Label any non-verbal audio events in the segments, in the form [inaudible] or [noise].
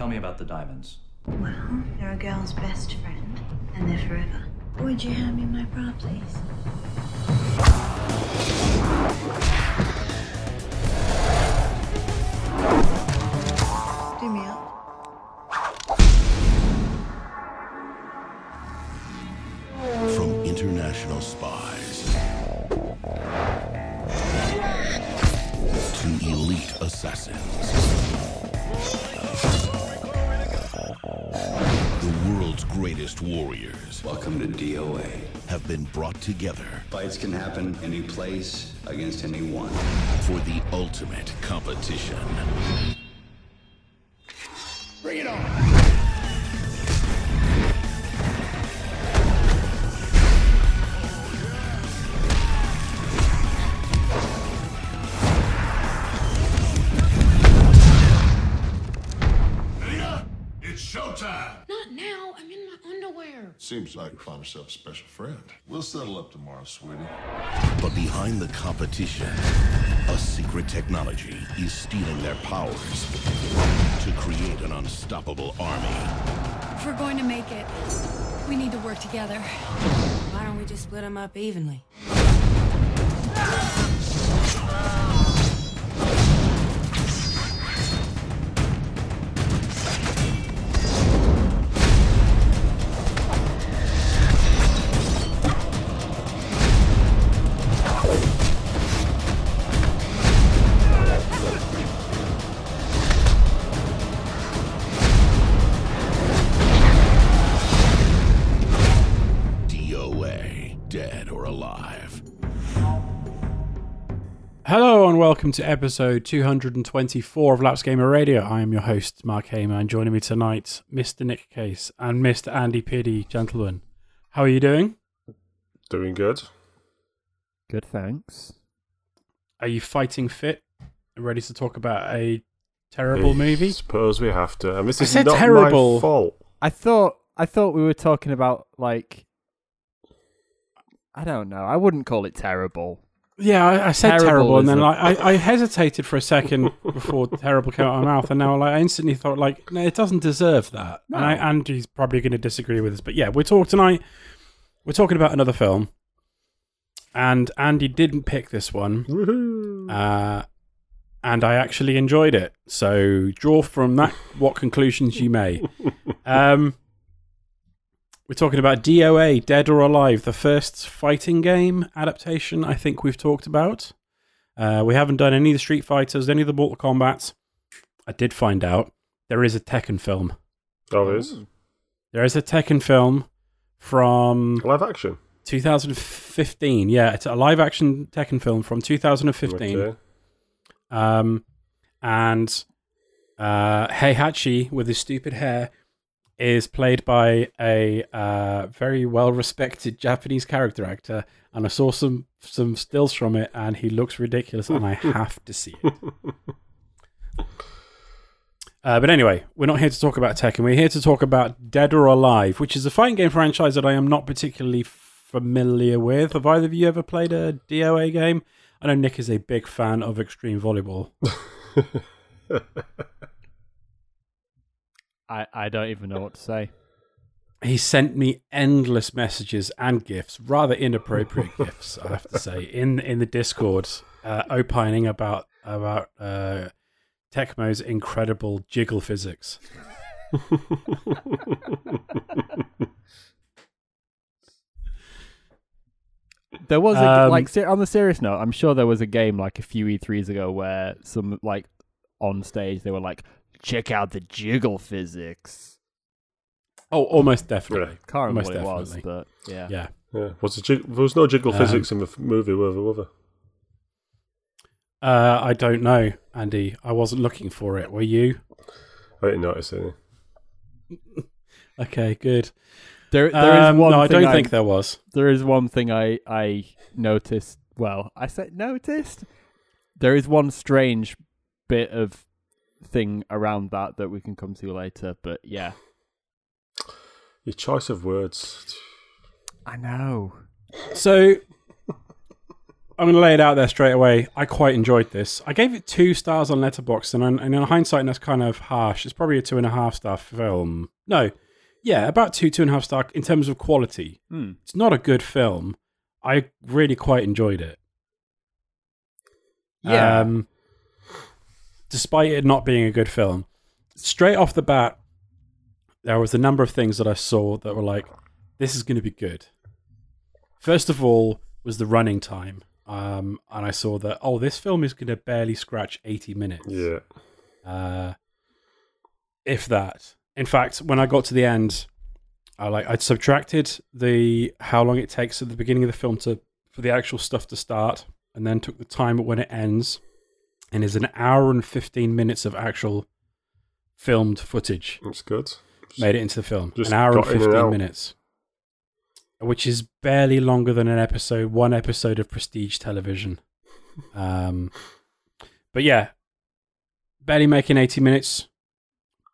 Tell me about the diamonds. Well, they're a girl's best friend, and they're forever. Would you hand me my bra, please? Do me up. From international spies to elite assassins. The world's greatest warriors Welcome to DOA. have been brought together Fights can happen any place against anyone. for the ultimate competition. Bring it on! Seems like you found yourself a special friend. We'll settle up tomorrow, sweetie. But behind the competition, a secret technology is stealing their powers to create an unstoppable army. If we're going to make it, we need to work together. Why don't we just split them up evenly? Welcome to episode 224 of Lapsed Gamer Radio. I am your host, Mark Hamer, and joining me tonight, Mr. Nick Case and Mr. Andy Piddy. Gentlemen, how are you doing? Doing good. Good, thanks. Are you fighting fit? Ready to talk about a terrible movie? Suppose we have to. And this I is said not terrible. my fault. I thought I thought we were talking about like I don't know. I wouldn't call it terrible. Yeah, I, I said Terrible terrible, and then like I, I hesitated for a second before [laughs] terrible came out of my mouth, and now like I instantly thought like no, it doesn't deserve that. And I, Andy's probably going to disagree with us, but yeah, we're talking tonight. We're talking about another film, and Andy didn't pick this one, uh, and I actually enjoyed it. So draw from that what conclusions you may. [laughs] Um, we're talking about DOA, Dead or Alive, the first fighting game adaptation I think we've talked about. Uh, we haven't done any of the Street Fighters, any of the Mortal Kombat's. I did find out there is a Tekken film. Oh, there is. There is a Tekken film from Live action. 2015. Yeah, it's a live action Tekken film from 2015. Okay. Um, and uh, Heihachi with his stupid hair is played by a uh, very well respected Japanese character actor, and I saw some some stills from it, and he looks ridiculous, and I [laughs] have to see it. Uh, but anyway, we're not here to talk about Tekken. We're here to talk about Dead or Alive, which is a fighting game franchise that I am not particularly familiar with. Have either of you ever played a DOA game? I know Nick is a big fan of Extreme Volleyball. [laughs] I I don't even know what to say. he sent me endless messages and gifts, rather inappropriate [laughs] gifts, I have to say, in in the Discord, uh, opining about about uh, Tecmo's incredible jiggle physics. There was a, Um, like on the serious note, I'm sure there was a game like a few E3s ago where some like on stage they were like, check out the jiggle physics. Oh, almost definitely. Can't remember Almost what it was, but yeah. Yeah. Yeah. Was the jig- there was no jiggle Um, physics in the f- movie, were there? Were there? Uh, I don't know, Andy. I wasn't looking for it. Were you? I didn't notice any. [laughs] Okay, good. There, there is Um, one. no, I don't think there was. there is one thing I I noticed. Well, I said noticed. There is one strange bit of thing around that that we can come to later. But yeah, Your choice of words. I know. So, I'm going to lay it out there straight away. I quite enjoyed this. I gave it two stars on Letterboxd, and, and in hindsight, that's kind of harsh. It's probably a two and a half star film. No, yeah, about two, two and a half star in terms of quality. Hmm. It's not a good film. I really quite enjoyed it. Yeah. Um, despite it not being a good film, straight off the bat, there was a number of things that I saw that were like, this is going to be good. First of all, was the running time. Um, and I saw that, oh, this film is going to barely scratch 80 minutes. Yeah. Uh, if that. In fact, when I got to the end, I like I'd subtracted the how long it takes at the beginning of the film to for the actual stuff to start, and then took the time when it ends, and is an hour and fifteen minutes of actual filmed footage That's good. made it into the film. Just An hour and got in and fifteen out. minutes, which is barely longer than an episode, one episode of prestige television. [laughs] Um, but yeah, barely making eighty minutes.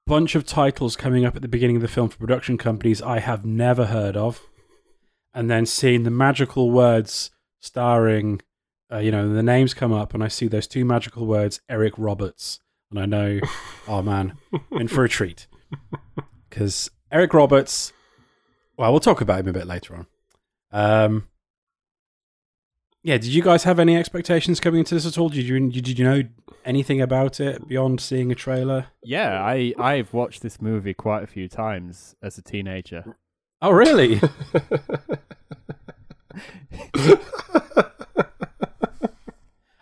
Bunch of titles coming up at the beginning of the film for production companies I have never heard of, and then seeing the magical words starring, uh, you know, the names come up, and I see those two magical words, Eric Roberts, and I know, [laughs] oh man, in for a treat because Eric Roberts. Well, we'll talk about him a bit later on. Um, yeah, did you guys have any expectations coming into this at all? Did you did you know anything about it beyond seeing a trailer? Yeah, I I've watched this movie quite a few times as a teenager. Oh, really? [laughs] [laughs]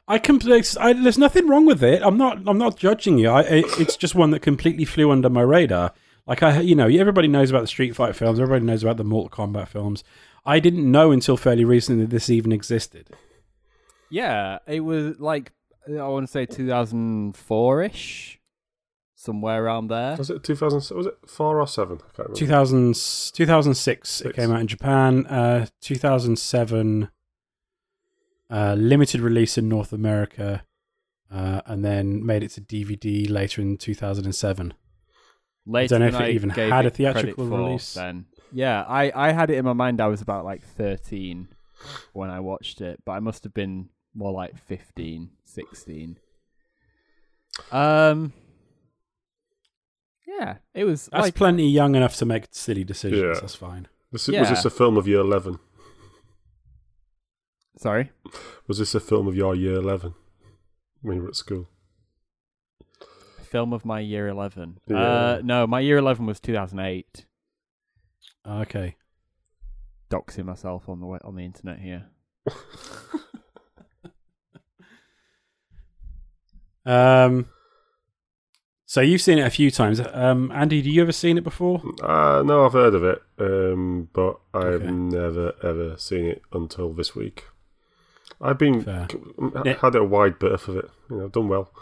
I completely. I, there's nothing wrong with it. I'm not. I'm not judging you. I, it, it's just one that completely flew under my radar. Like I, you know, everybody knows about the Street Fight films. Everybody knows about the Mortal Kombat films. I didn't know until fairly recently that this even existed. Yeah, it was like I want to say 2004 ish, somewhere around there. Was it 2000? Was it four or seven? I can't remember. 2000, 2006 it came out in Japan. Uh, 2007 uh, limited release in North America, uh, and then made it to DVD later in 2007. Later don't know if it I even had a it credit theatrical release. Then, yeah, I I had it in my mind. I was about like 13 when I watched it, but I must have been more like 15, 16. Um, yeah, it was That's like plenty young enough to make silly decisions. Yeah. That's fine. Was, it- was this a film of year 11? Sorry. Was this a film of your year 11 when you were at school? Film of my year 11. Yeah. Uh, no, my year 11 was 2008. Okay. Doxing myself on the we- on the internet here. [laughs] Um. So you've seen it a few times. Um, Andy, do you ever seen it before? Uh, no, I've heard of it, um, but I've Okay. never ever seen it until this week. I've been Fair. had a wide berth of it. You know, done well.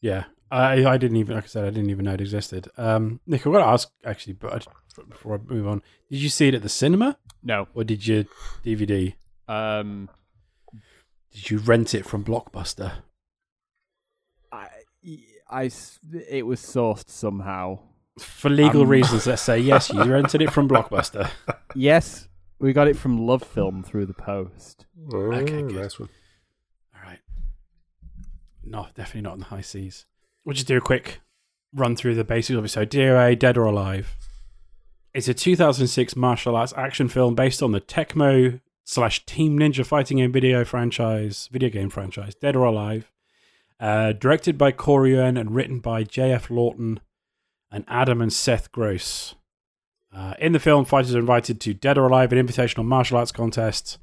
Yeah, I I didn't even like I said I didn't even know it existed. Um, Nick, I've got to ask actually, but before I move on, did you see it at the cinema No. or did you DVD? Um, Did you rent it from Blockbuster? I I it was sourced somehow. For legal Um, reasons, let's say yes, you [laughs] rented it from Blockbuster. Yes, we got it from Love Film through the post. Okay, Mm, good. nice one. All right. No, definitely not on the high seas. We'll just do a quick run through the basics of it. So, DOA, Dead or Alive. It's a 2006 martial arts action film based on the Tecmo slash Team Ninja fighting game video franchise, video game franchise, Dead or Alive. Uh, directed by Corey Yuen and written by J.F. Lawton and Adam and Seth Gross. Uh, in the film, fighters are invited to Dead or Alive, an invitational martial arts contest.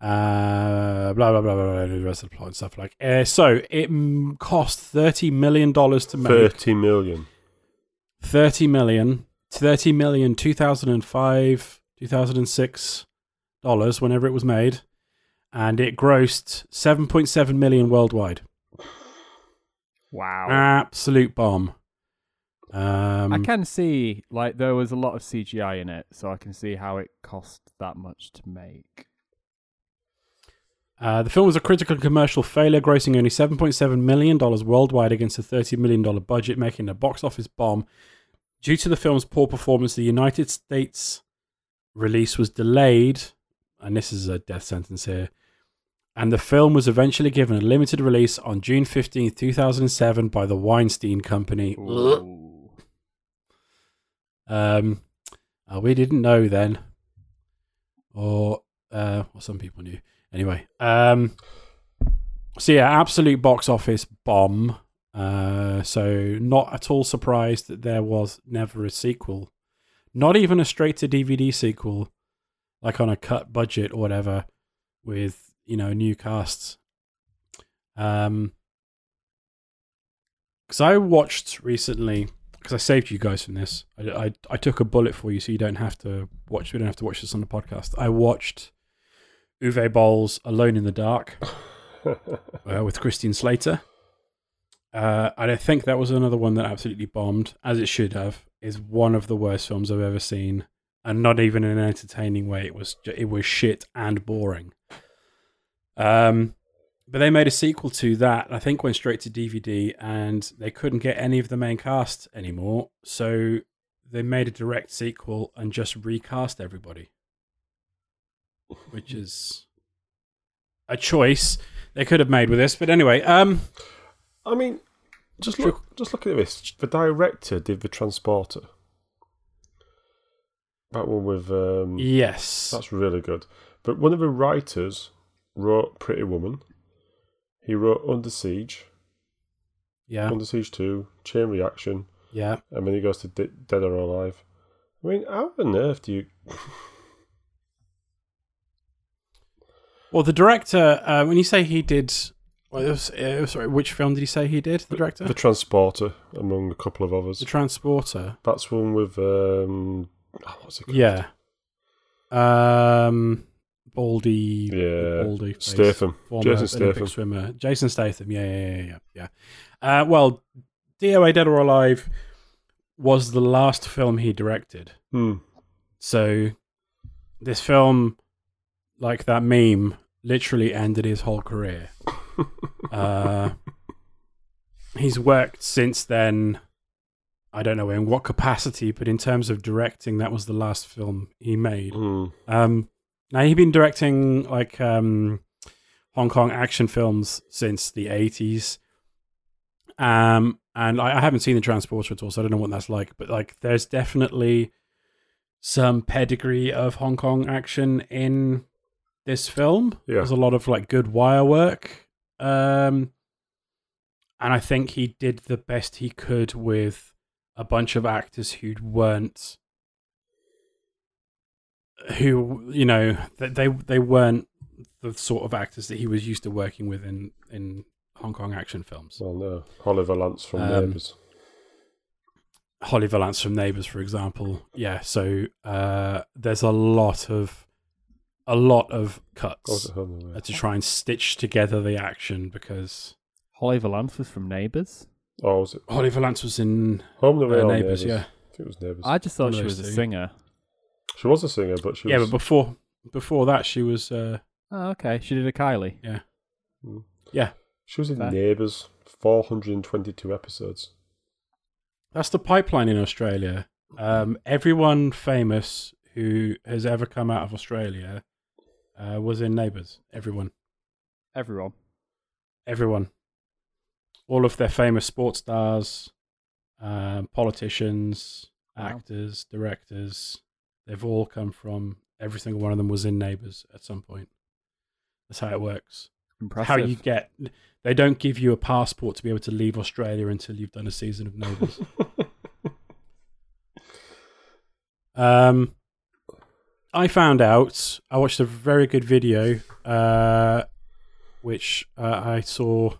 Uh, blah blah blah blah blah. The rest of the plot and stuff like. Uh, so it cost thirty million dollars to make. 30 million. 30 million, 30 million 2005, 2006 dollars whenever it was made, and it grossed 7.7 million worldwide. Wow. Absolute bomb. Um, I can see like there was a lot of CGI in it, so I can see how it cost that much to make. Uh, the film was a critical and commercial failure, grossing only $7.7 million worldwide against a $30 million budget, making it a box office bomb. Due to the film's poor performance, the United States release was delayed, and this is a death sentence here, and the film was eventually given a limited release on June 15th, 2007 by the Weinstein Company. Ooh. Um, uh, we didn't know then, or uh, well, some people knew. Anyway, um, so yeah, absolute box office bomb. Uh, so not at all surprised that there was never a sequel, not even a straight to DVD sequel, like on a cut budget or whatever, with you know new casts. Um, because I watched recently because I saved you guys from this. I, I, I took a bullet for you, so you don't have to watch. We don't have to watch this on the podcast. I watched Uwe Boll's Alone in the Dark [laughs] uh, with Christian Slater. Uh, and I think that was another one that absolutely bombed, as it should have. Is one of the worst films I've ever seen, and not even in an entertaining way. It was it was shit and boring. Um, but they made a sequel to that. I think went straight to DVD, and they couldn't get any of the main cast anymore, so they made a direct sequel and just recast everybody, which is a choice they could have made with this. But anyway, um, I mean, just look, just look at this. The director did the Transporter. That one with um, yes, that's really good. But one of the writers wrote Pretty Woman. He wrote Under Siege, yeah, Under Siege Two, Chain Reaction, yeah. and then he goes to De- Dead or Alive. I mean, how on earth do you? [laughs] Well, the director, uh, when you say he did, well, it was, uh, sorry, which film did he say he did? The director, The Transporter, among a couple of others. The Transporter. That's one with um, oh, what's it called? Yeah. Um, Baldy. Yeah, Baldy. face, Statham. former Jason Olympic Statham. swimmer. Jason Statham. Yeah, yeah, yeah, yeah. yeah. Uh, well, DOA Dead or Alive was the last film he directed. Hmm. So this film, like that meme, literally ended his whole career. [laughs] uh, he's worked since then. I don't know in what capacity, but in terms of directing, that was the last film he made. Hmm. Um, now he'd been directing like um, Hong Kong action films since the eighties. Um, and I, I haven't seen the Transporter at all, so I don't know what that's like. But like, there's definitely some pedigree of Hong Kong action in this film. Yeah. There's a lot of like good wire work. Um, and I think he did the best he could with a bunch of actors who weren't who you know they they they weren't the sort of actors that he was used to working with in in Hong Kong action films. Well, no, Holly Valance from Um, Neighbours. Holly Valance from Neighbours, for example. Yeah, so uh, there's a lot of a lot of cuts Home and to try and stitch together the action because Holly Valance was from Neighbours. Oh, was it Holly Valance was in Home and Away uh, Neighbours. Neighbours? Yeah, I think it was Neighbours. I just thought she those was a singer. She was a singer, but she yeah, was. but before before that, she was uh, Oh, okay. She did a Kylie. yeah. Yeah. She was in Fair. Neighbours. 422 episodes. That's the pipeline in Australia. Um, everyone famous who has ever come out of Australia uh, was in Neighbours. Everyone, Everyone. everyone, all of their famous sports stars, um, politicians, Wow. actors, directors. They've all come from. Every single one of them was in Neighbours at some point. That's how it works. Impressive. How you get? They don't give you a passport to be able to leave Australia until you've done a season of Neighbours. [laughs] Um, I found out. I watched a very good video, uh, which uh, I saw.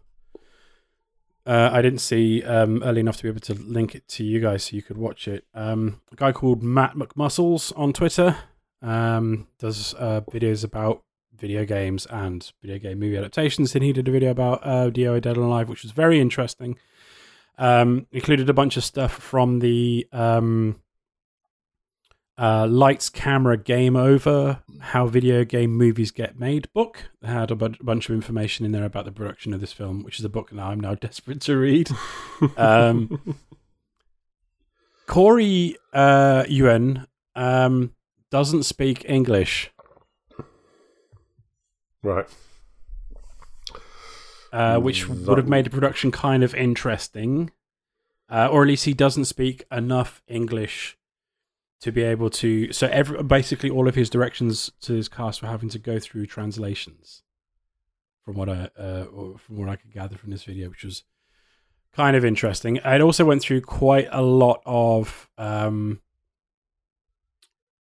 Uh, I didn't see um, early enough to be able to link it to you guys so you could watch it. Um, a guy called Matt McMuscles on Twitter um, does uh, videos about video games and video game movie adaptations. And he did a video about uh, DOA Dead or Alive, which was very interesting. Um, included a bunch of stuff from the um, uh, Lights, Camera, Game Over, How Video Game Movies Get Made book. It had a bu- bunch of information in there about the production of this film, which is a book now I'm now [laughs] desperate to read. um, [laughs] Corey uh, Yuen um, doesn't speak English. right. uh, which That would have made the production kind of interesting, uh, or at least he doesn't speak enough English to be able to. So every basically all of his directions to his cast were having to go through translations, from what I uh, or from what I could gather from this video, which was kind of interesting. It also went through quite a lot of um,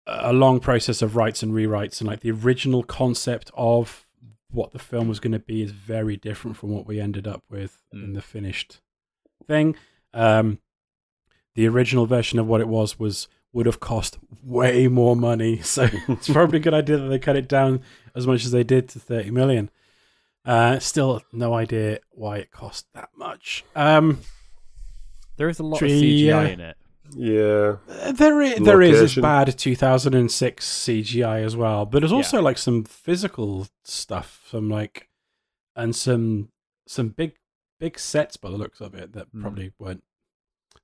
a long process of writes and rewrites, and like the original concept of what the film was going to be is very different from what we ended up with in the finished thing. Um, the original version of what it was was would have cost way more money, [laughs] so it's probably a good idea that they cut it down as much as they did to thirty million. Uh, still, no idea why it cost that much. Um, There is a lot Tree, of CGI uh, in it. Yeah. there there is this Location. bad 2006 CGI as well, but there's also like some physical stuff, some like, and some some big big sets by the looks of it that Mm. probably weren't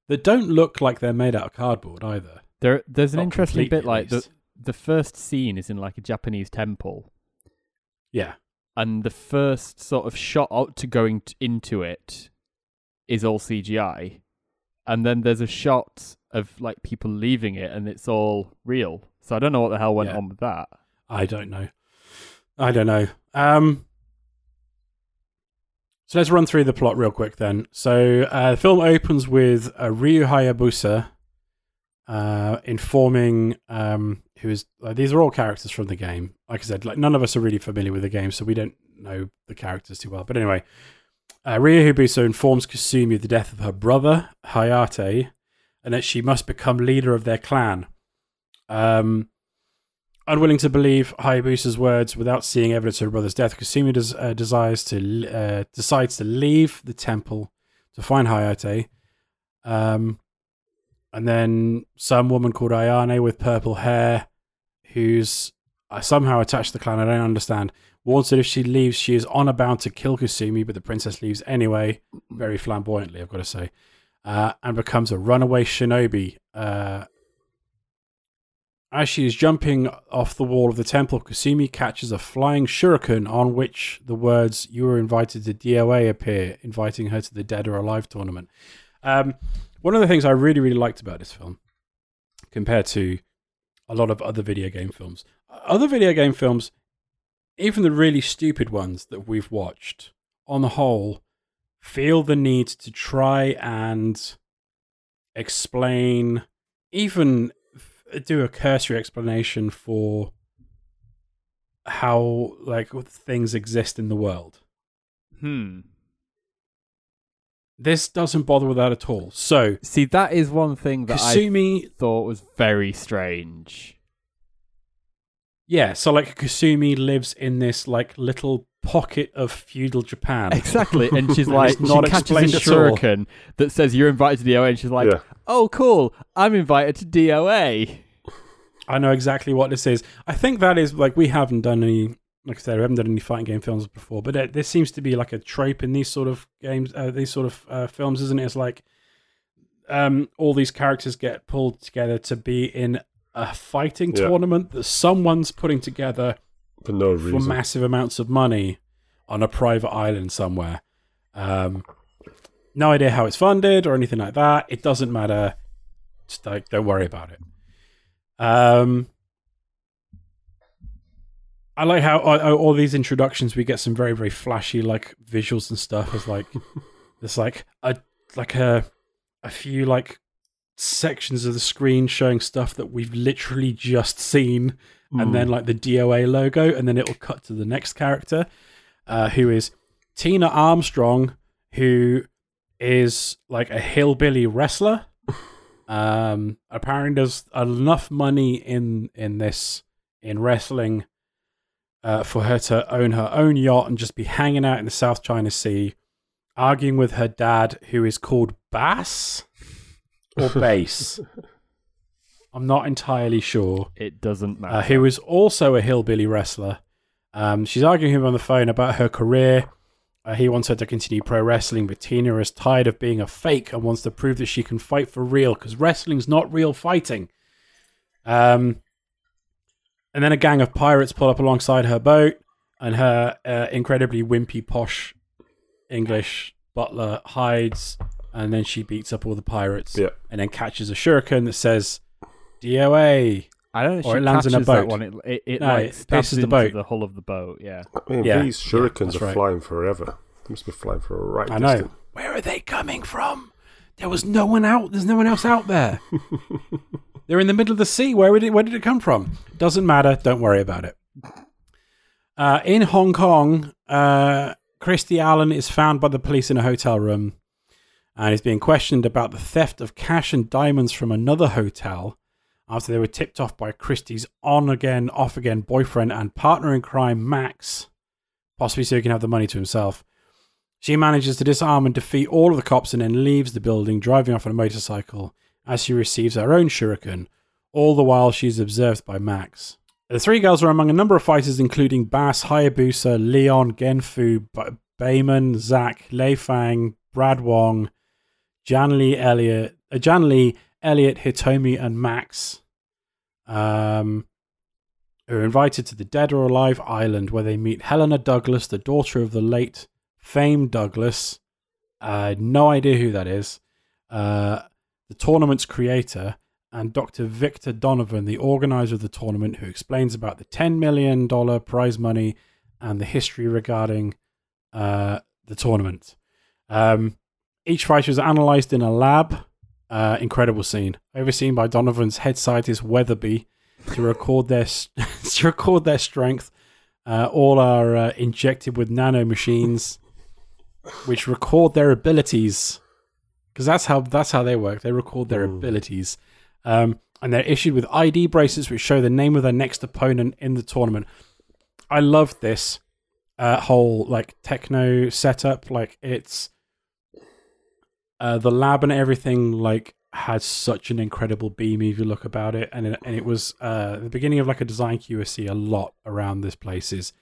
that don't look like they're made out of cardboard either. There, there's an Not interesting bit like the the first scene is in like a Japanese temple, Yeah, and the first sort of shot out to going t- into it is all CGI, and then there's a shot of like people leaving it, and it's all real. So I don't know what the hell went Yeah. on with that. I don't know. I don't know. Um, so let's run through the plot real quick then. So uh, the film opens with uh, Ryu Hayabusa uh, informing um, who is these are all characters from the game. Like I said, like none of us are really familiar with the game, so we don't know the characters too well. But anyway, uh, Ryu Hayabusa informs Kasumi of the death of her brother Hayate, and that she must become leader of their clan. Um, Unwilling to believe Hayabusa's words without seeing evidence of her brother's death, Kasumi des- uh, desires to uh, decides to leave the temple to find Hayate. Um, and then some woman called Ayane with purple hair, who's uh, somehow attached to the clan. I don't understand. Warns that if she leaves, she is honor bound to kill Kasumi, but the princess leaves anyway, very flamboyantly, I've got to say, uh, and becomes a runaway shinobi. Uh, as she is jumping off the wall of the temple, Kasumi catches a flying shuriken on which the words "You were invited to DOA" appear, inviting her to the Dead or Alive tournament. Um, one of the things I really, really liked about this film, compared to a lot of other video game films, other video game films, even the really stupid ones that we've watched, on the whole, feel the need to try and explain, even do a cursory explanation for how like things exist in the world. Hmm. This doesn't bother with that at all. So See, that is one thing that Kasumi, I thought was very strange. yeah, so like Kasumi lives in this like little pocket of feudal Japan. Exactly, and she's [laughs] like, it's not she catches a explained at all. shuriken that says you're invited to DOA, and she's like, Yeah. "Oh, cool, I'm invited to DOA." I know exactly what this is. I think that is like we haven't done any, like I said, we haven't done any fighting game films before, but it, this seems to be like a trope in these sort of games, uh, these sort of uh, films, isn't it? It's like um, all these characters get pulled together to be in a fighting Yeah. tournament that someone's putting together For no reason for massive amounts of money on a private island somewhere. Um, no idea how it's funded or anything like that. It doesn't matter. Just like, don't worry about it. Um, I like how all, all these introductions we get some very very flashy like visuals and stuff. [laughs] It's like there's like a like a a few like sections of the screen showing stuff that we've literally just seen and then like the DOA logo, and then it'll cut to the next character, uh, who is Tina Armstrong, who is like a hillbilly wrestler. [laughs] Um, apparently, there's enough money in in this in wrestling uh, for her to own her own yacht and just be hanging out in the South China Sea, arguing with her dad, who is called Bass or [laughs] Bass. I'm not entirely sure It doesn't matter. uh, who is also a hillbilly wrestler. Um, she's arguing with him on the phone about her career. Uh, he wants her to continue pro wrestling, but Tina is tired of being a fake and wants to prove that she can fight for real because wrestling's not real fighting. Um, and then a gang of pirates pull up alongside her boat, and her uh, incredibly wimpy, posh English butler hides, and then she beats up all the pirates. Yeah. And then catches a shuriken that says DOA. I don't know. Or she it lands in a boat. one. It it, it No, like it stabs pisses the boat. the hull of the boat. Yeah. I mean, Yeah, these yeah, shurikens that's are right. flying forever. They must be flying for a right I know. distance. Where are they coming from? There was no one out. There's no one else out there. [laughs] They're in the middle of the sea. Where did it, where did it come from? Doesn't matter. Don't worry about it. Uh, in Hong Kong, uh, Christie Allen is found by the police in a hotel room and is being questioned about the theft of cash and diamonds from another hotel after they were tipped off by Christie's on again, off again boyfriend and partner in crime, Max, possibly so he can have the money to himself. She manages to disarm and defeat all of the cops and then leaves the building, driving off on a motorcycle as she receives her own shuriken. All the while, she's observed by Max. The three girls are among a number of fighters, including Bass, Hayabusa, Leon, Genfu, Bayman, Zack, Lei Fang, Brad Wong, Jan Lee Elliot, uh, Elliot, Hitomi, and Max. Um, who are invited to the Dead or Alive Island, where they meet Helena Douglas, the daughter of the late famed Douglas. Uh, no idea who that is. Uh, the tournament's creator, and Dr. Victor Donovan, the organizer of the tournament, who explains about the $10 million prize money and the history regarding uh, the tournament. Um, each fighter is analyzed in a lab. Uh, incredible scene, overseen by Donovan's head scientist Weatherby, to record their [laughs] to record their strength. Uh, all are uh, injected with nano machines, which record their abilities, because that's how that's how they work. They record their abilities, um, and they're issued with ID bracelets which show the name of their next opponent in the tournament. I love this uh, whole like techno setup. Like it's uh, the lab and everything like had such an incredible beam if you look about it and it, and it was uh the beginning of like a design QSC a lot around this places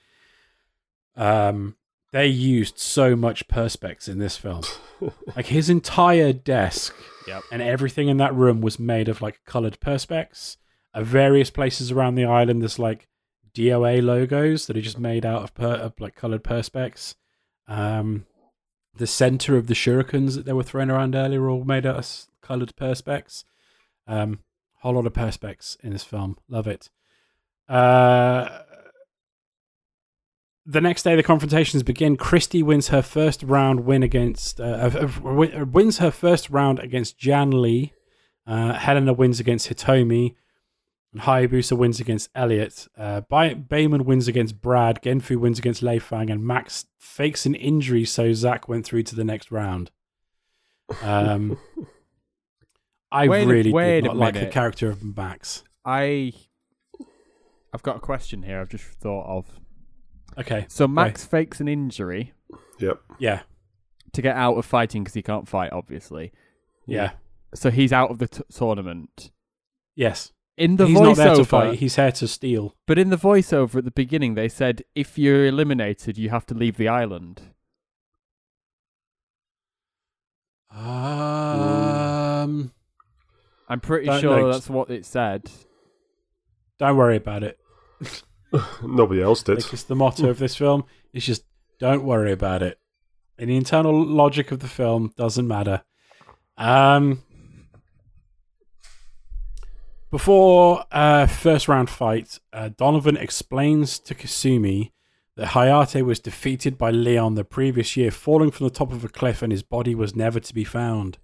um they used so much perspex in this film [laughs] like his entire desk Yep. and everything in that room was made of like colored perspex at various places around the island there's like DOA logos that are just made out of, per, of like colored perspex um the center of the shurikens that they were throwing around earlier were all made out of colored perspex. Um, whole lot of perspex in this film. Love it. Uh, the next day, the confrontations begin. Christie wins her first round win against uh, uh, uh, wins her first round against Jan Lee. Uh, Helena wins against Hitomi. And Hayabusa wins against Elliot. Uh, Bay- Bayman wins against Brad. Genfu wins against Lei Fang. And Max fakes an injury, so Zack went through to the next round. Um, [laughs] I Wait really wait did not like the character of Max. I I've got a question here. I've just thought of. Okay, So go. Max fakes an injury Yep. Yeah, to get out of fighting because he can't fight, obviously. yeah, So he's out of the t- tournament. yes. In the He's not there to voiceover, fight. He's here to steal. but in the voiceover at the beginning, they said if you're eliminated, you have to leave the island. Um, I'm pretty sure know. that's what it said. don't worry about it. [laughs] [sighs] Nobody else did. Like it's the motto of this film. It's just don't worry about it. And the internal logic of the film doesn't matter. Um, before uh, first round fight, uh, Donovan explains to Kasumi that Hayate was defeated by Leon the previous year, falling from the top of a cliff, and his body was never to be found.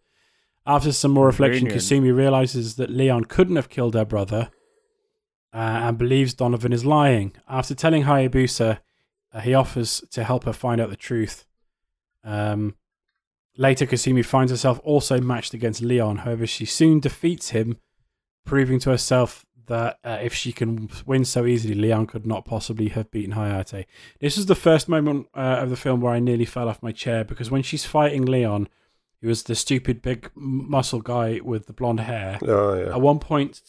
After some more reflection, Brilliant. Kasumi realizes that Leon couldn't have killed her brother uh, and believes Donovan is lying. After telling Hayabusa, uh, he offers to help her find out the truth. Um, later, Kasumi finds herself also matched against Leon. However, she soon defeats him, proving to herself that uh, if she can win so easily, Leon could not possibly have beaten Hayate. This is the first moment uh, of the film where I nearly fell off my chair because when she's fighting Leon, he was the stupid big muscle guy with the blonde hair. Oh, yeah. At one point,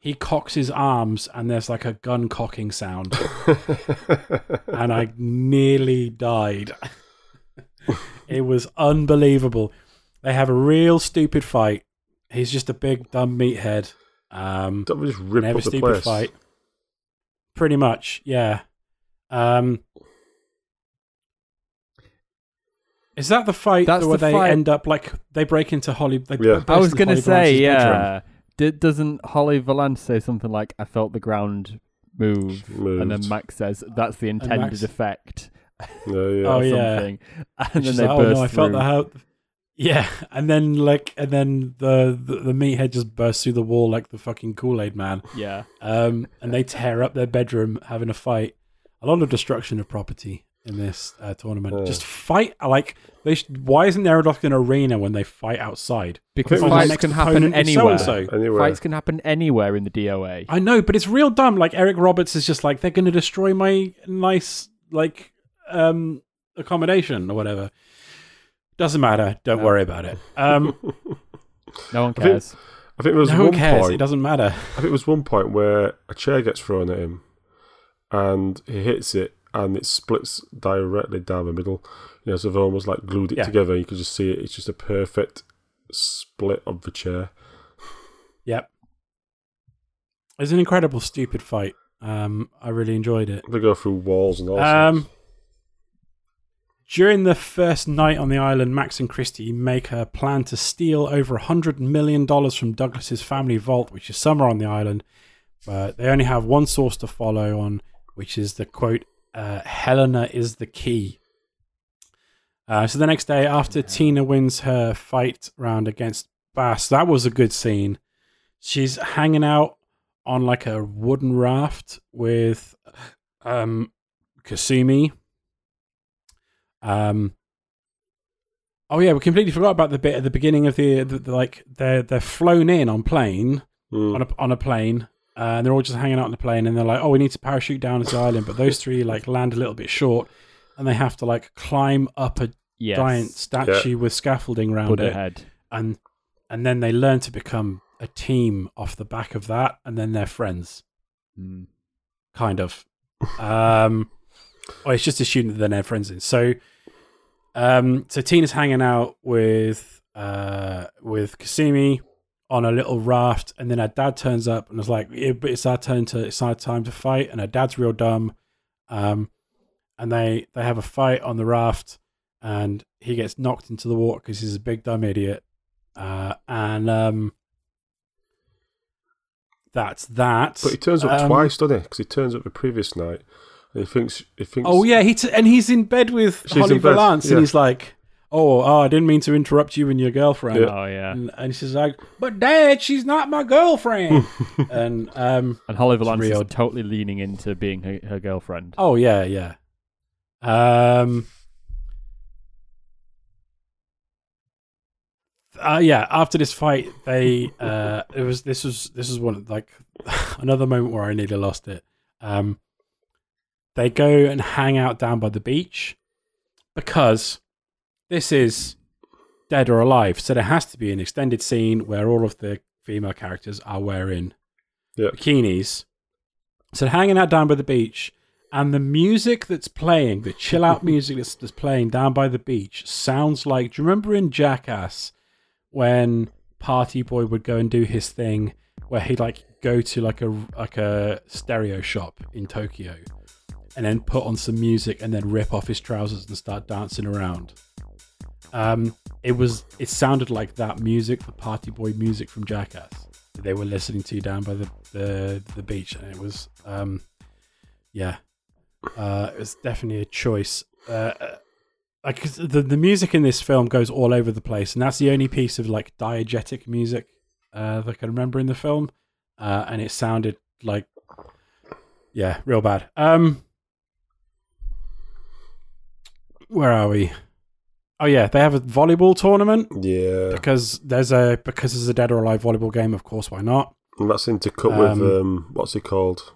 he cocks his arms and there's like a gun cocking sound. [laughs] and I nearly died. it was unbelievable. They have a real stupid fight. He's just a big dumb meathead. Um, Don't just rip they have up a the stupid place? fight. Pretty much, yeah. Um, Is that the fight That's where the they fight- end up like they break into Holly? They Yeah. I was into gonna Holly say, Valance's bedroom. Yeah. D- doesn't Holly Valance say something like, "I felt the ground move," and then Max says, "That's the intended Max- effect." Yeah, yeah. [laughs] Oh, or yeah. something. And And then they like, burst oh no, I felt through. the how. Yeah, and then like, and then the, the the meathead just bursts through the wall like the fucking Kool Aid man. Yeah, Um, and they tear up their bedroom having a fight. A lot of destruction of property in this uh, tournament. Yeah. Just fight like they. Sh- why isn't there like an arena when they fight outside? because fights can happen anywhere. so-and-so. Anywhere. Fights can happen anywhere in the DOA. I know, but it's real dumb. Like Eric Roberts is just like they're going to destroy my nice like um accommodation or whatever. Doesn't matter. Don't No. worry about it. Um, [laughs] No one I think- cares. I think there was no one one cares. point. It doesn't matter. I think it was one point where a chair gets thrown at him, and he hits it, and it splits directly down the middle. You know, so they've almost like glued it Yeah. together. You can just see it. It's just a perfect split of the chair. Yep. It's an incredible, stupid fight. Um, I really enjoyed it. They go through walls and all. Um, sorts. During the first night on the island, Max and Christie make a plan to steal over a hundred million dollars from Douglas's family vault, which is somewhere on the island. But they only have one source to follow on, which is the quote: uh, "Helena is the key." Uh, so the next day, after Tina wins her fight round against Bass, that was a good scene. She's hanging out on like a wooden raft with um, Kasumi. Um. Oh yeah, we completely forgot about the bit at the beginning of the, the, the like they're they're flown in on plane Mm. on a on a plane, and they're all just hanging out on the plane, and they're like, oh, we need to parachute down to the island, but those three like land a little bit short, and they have to like climb up a Yes. giant statue with scaffolding around Buddha it, head. and and then they learn to become a team off the back of that, and then they're friends, Mm. kind of. Um, or it's just assumed that they're friends. In. So, um, so Tina's hanging out with uh with Kasumi on a little raft, and then her dad turns up and is like, "Yeah, but it's our turn to it's our time to fight," and her dad's real dumb. Um, and they they have a fight on the raft, and he gets knocked into the water because he's a big dumb idiot. Uh, and um, that's that. But he turns up Um, twice, doesn't he? Because he turns up the previous night, he thinks he thinks. Oh yeah, he t- and he's in bed with She's Holly Valance, yeah. and he's like, "Oh, oh, I didn't mean to interrupt you and your girlfriend." Yeah. Oh yeah. And, and she's like, "But Dad, she's not my girlfriend." [laughs] and um, And Holly Valance real. is totally leaning into being her, her girlfriend. oh yeah, yeah. Um, uh, yeah. After this fight, they uh, it was this was this was one like [laughs] another moment where I nearly lost it. Um, they go and hang out down by the beach because this is dead or alive. So there has to be an extended scene where all of the female characters are wearing Yeah. bikinis. So hanging out down by the beach, and the music that's playing, the chill out [laughs] music that's, that's playing down by the beach, sounds like. Do you remember in Jackass when Party Boy would go and do his thing, where he'd like go to like a like a stereo shop in Tokyo, and then put on some music and then rip off his trousers and start dancing around. Um, it was it sounded like that music, the Party Boy music from Jackass they were listening to down by the the, the beach, and it was um, yeah, uh, it was definitely a choice. Uh, like 'cause the the music in this film goes all over the place, and that's the only piece of like diegetic music uh, that I can remember in the film, uh, and it sounded like yeah, real bad. Um, where are we? Oh yeah, they have a volleyball tournament Yeah, because there's a because there's a dead or alive volleyball game. Of course, why not? and that's intercut with Um, um, what's he called?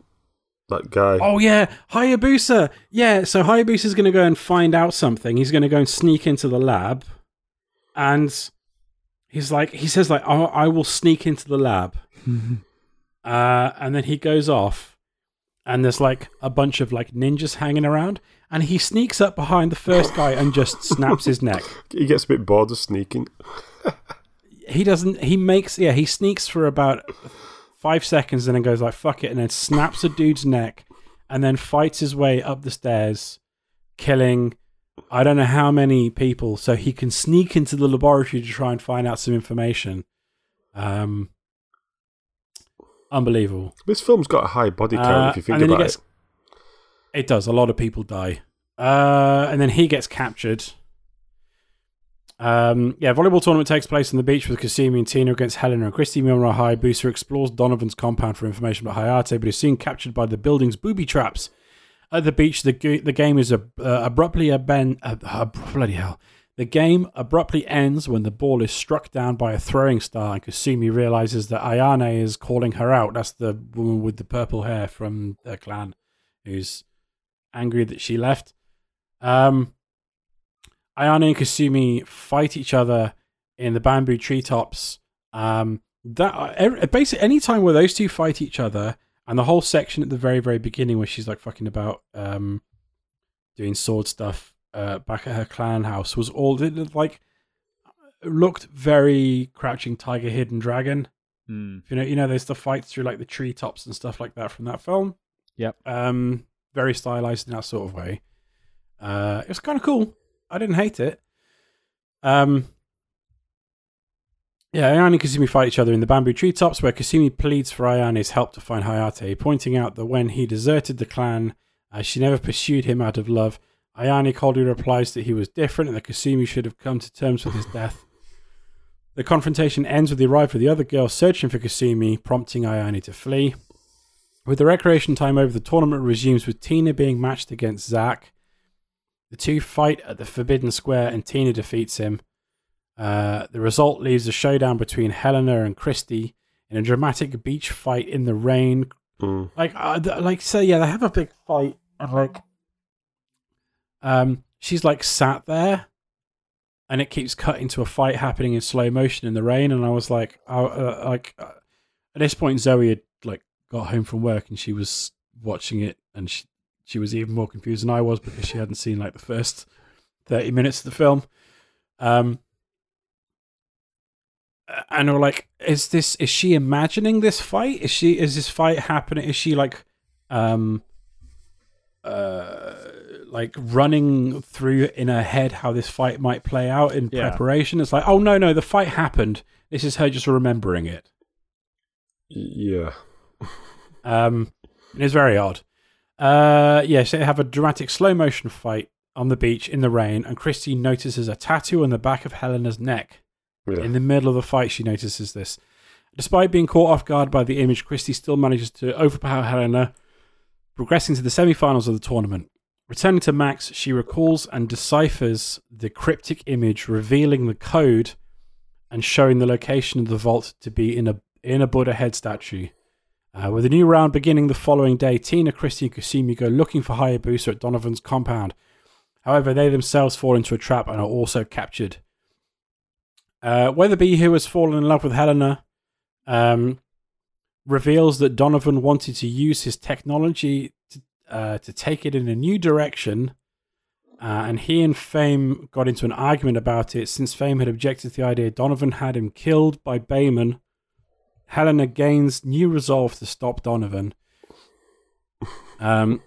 That guy. Oh yeah, Hayabusa. Yeah, so Hayabusa's going to go and find out something. He's going to go and sneak into the lab, and he's like, he says like, oh, "I will sneak into the lab," [laughs] uh, and then he goes off, and there's like a bunch of like ninjas hanging around, and he sneaks up behind the first guy and just [laughs] snaps his neck. He gets a bit bored of sneaking. he doesn't he makes yeah he sneaks for about five seconds and then goes like fuck it and then snaps a dude's neck and then fights his way up the stairs killing I don't know how many people, so he can sneak into the laboratory to try and find out some information. Um, unbelievable. This film's got a high body count Uh, if you think and then he about gets- it. Does. A lot of people die. Uh, and then he gets captured. Um, yeah, volleyball tournament takes place on the beach with Kasumi and Tina against Helena and Christie. Meanwhile, Hayabusa explores Donovan's compound for information about Hayate, but is soon captured by the building's booby traps. At the beach, the the game is ab- uh, abruptly uh, uh, bloody hell. The game abruptly ends when the ball is struck down by a throwing star, and Kasumi realizes that Ayane is calling her out. That's the woman with the purple hair from their clan, who's angry that she left. Um, Ayane and Kasumi fight each other in the bamboo treetops. Um, that basically any time where those two fight each other, and the whole section at the very very beginning where she's like fucking about um, doing sword stuff uh, back at her clan house was all it like looked very Crouching Tiger, Hidden Dragon. Hmm. You know, you know, there's the fights through like the treetops and stuff like that from that film. Yep. Um, very stylized in that sort of way. Uh, it was kind of cool. I didn't hate it. Um, yeah, Ayane and Kasumi fight each other in the bamboo treetops, where Kasumi pleads for Ayane's help to find Hayate, pointing out that when he deserted the clan, uh, she never pursued him out of love. Ayane coldly replies that he was different and that Kasumi should have come to terms with his [laughs] death. The confrontation ends with the arrival of the other girl searching for Kasumi, prompting Ayane to flee. With the recreation time over, the tournament resumes with Tina being matched against Zack. The two fight at the Forbidden Square and Tina defeats him. Uh, the result leaves a showdown between Helena and Christie in a dramatic beach fight in the rain. Mm. Like, uh, th- like, so yeah, they have a big fight, and like, um, she's like sat there, and it keeps cutting to a fight happening in slow motion in the rain, and I was like, uh, uh, like, uh, at this point, Zoe had like got home from work and she was watching it, and she she was even more confused than I was because she hadn't seen like the first thirty minutes of the film. Um, and we're like, is this? Is she imagining this fight? Is she? Is this fight happening? Is she like, um, uh, like running through in her head how this fight might play out in Yeah. preparation? It's like, oh no, no, the fight happened. This is her just remembering it. Yeah. Um, it's very odd. Uh, yes, they have a dramatic slow motion fight on the beach in the rain, and Christie notices a tattoo on the back of Helena's neck. Yeah. In the middle of the fight, she notices this. Despite being caught off guard by the image, Christie still manages to overpower Helena, progressing to the semi-finals of the tournament. Returning to Max, she recalls and deciphers the cryptic image, revealing the code and showing the location of the vault to be in a in a Buddha head statue. Uh, with a new round beginning the following day, Tina, Christie, and Kasumi go looking for Hayabusa at Donovan's compound. However, they themselves fall into a trap and are also captured. Uh, Weatherby, who has fallen in love with Helena, um, reveals that Donovan wanted to use his technology to, uh, to take it in a new direction. Uh, and he and Fame got into an argument about it since Fame had objected to the idea Donovan had him killed by Bayman. Helena gains new resolve to stop Donovan. Um,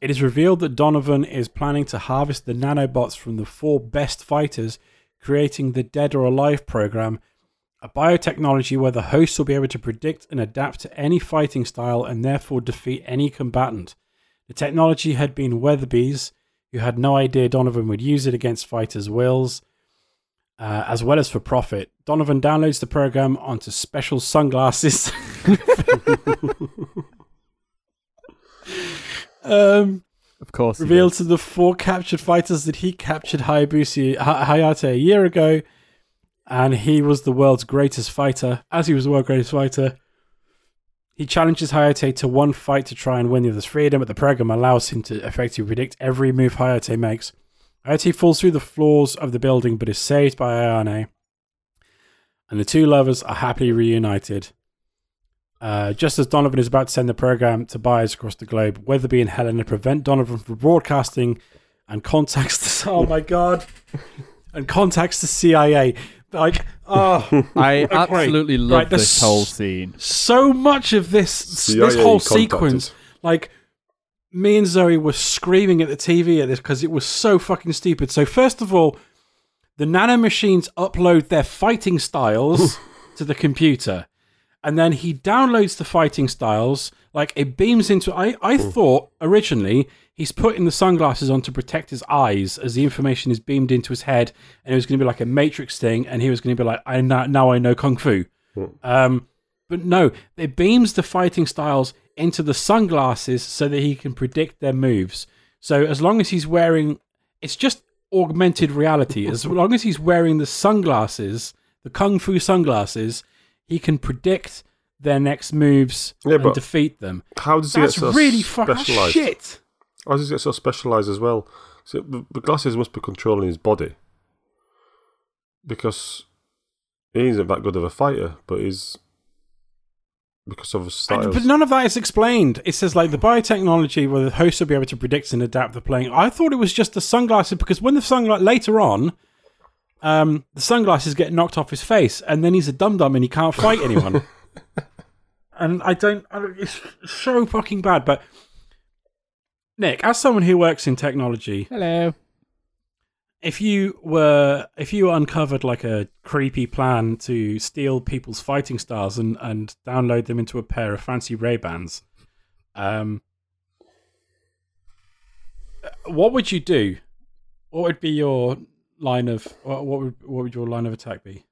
it is revealed that Donovan is planning to harvest the nanobots from the four best fighters, creating the Dead or Alive program, a biotechnology where the hosts will be able to predict and adapt to any fighting style and therefore defeat any combatant. The technology had been Weatherby's, who had no idea Donovan would use it against fighters' wills, uh, as well as for profit. Donovan downloads the program onto special sunglasses. [laughs] um, Of course. revealed to the four captured fighters that he captured Hayabusa Hayate a year ago, and he was the world's greatest fighter. As he was the world's greatest fighter, he challenges Hayate to one fight to try and win the other's freedom, but the program allows him to effectively predict every move Hayate makes. Hayate falls through the floors of the building, but is saved by Ayane, and the two lovers are happily reunited. Uh, just as Donovan is about to send the program to buyers across the globe, Weatherby and Helena prevent Donovan from broadcasting and contacts the [laughs] oh my god, and contacts the CIA. Like, oh, [laughs] I Okay, absolutely love right, the this whole scene. so much of this this whole contacted. sequence, like me and Zoe were screaming at the TV at this because it was so fucking stupid. So first of all, the nano machines upload their fighting styles [laughs] to the computer, and then he downloads the fighting styles. Like it beams into. I I thought originally he's putting the sunglasses on to protect his eyes as the information is beamed into his head, and it was going to be like a Matrix thing, and he was going to be like, I now, now I know kung fu. Um, but no, it beams the fighting styles into the sunglasses so that he can predict their moves. So as long as he's wearing, it's just augmented reality. As [laughs] long as he's wearing the sunglasses, the kung fu sunglasses, he can predict their next moves Yeah, and defeat them. How does he That's get so really fucking specialized? shit. How does he get so specialized as well? So the glasses must be controlling his body because he isn't that good of a fighter, but he's because of his And- styles. But none of that is explained. It says like the biotechnology where the host will be able to predict and adapt the playing. I thought it was just the sunglasses because when the sunglasses later on, um, the sunglasses get knocked off his face, and then he's a dum dum and he can't fight anyone. [laughs] and I don't, I don't. It's so fucking bad. But Nick, as someone who works in technology, Hello. If you were if you uncovered like a creepy plan to steal people's fighting stars and and download them into a pair of fancy Ray Bans, um, what would you do? What would be your line of what would what would your line of attack be?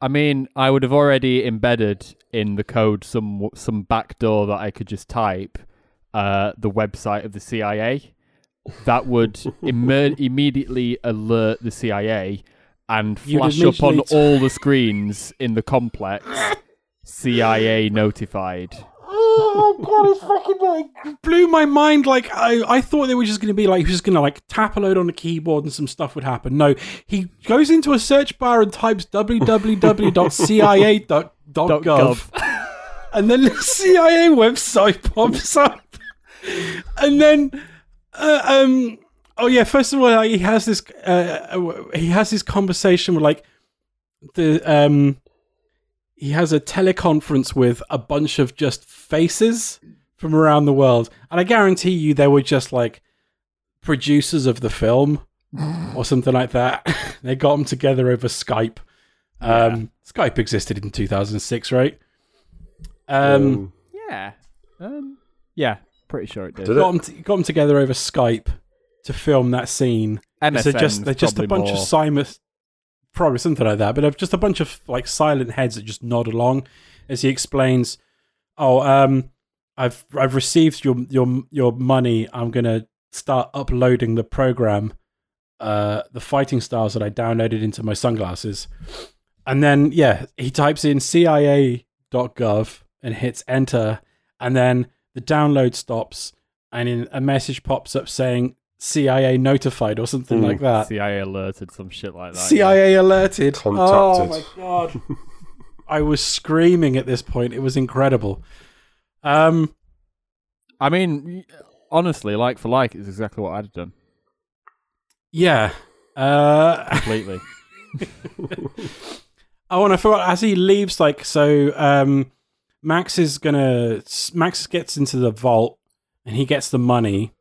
I mean, I would have already embedded in the code some some backdoor that I could just type uh, the website of the CIA. That would imme- immediately alert the CIA and You'd flash up on immediately all the screens in the complex. CIA notified. Oh god, it's fucking like blew my mind. Like I, I thought they were just going to be like he was just going to like tap a load on the keyboard and some stuff would happen. No, he goes into a search bar and types www.cia.gov, [laughs] and then the CIA website pops up, and then uh, um oh yeah, first of all like, he has this uh, he has this conversation with like the um he has a teleconference with a bunch of just faces from around the world. And I guarantee you they were just like producers of the film [sighs] or something like that. [laughs] they got them together over Skype. Um, Skype existed in 2006, right? Um, Um, Yeah. Um, yeah, pretty sure it did. Did it? got, them t- got 'em together over Skype to film that scene. MSN's they're just they're just a bunch more- of Simus, probably something like that. But they're just a bunch of like silent heads that just nod along as he explains, "Oh, um, I've I've received your your your money. I'm gonna start uploading the program, uh, the fighting styles that I downloaded into my sunglasses." And then yeah, he types in CIA.gov and hits enter, and then the download stops, and in a message pops up saying CIA notified or something Hmm. like that. CIA alerted some shit like that. yeah. CIA alerted. Oh my god. I was screaming at this point. It was incredible. Um I mean, honestly, like for like, is exactly what I'd have done. yeah. Uh Completely. oh [laughs] and I forgot as he leaves like so um Max is gonna Max gets into the vault and he gets the money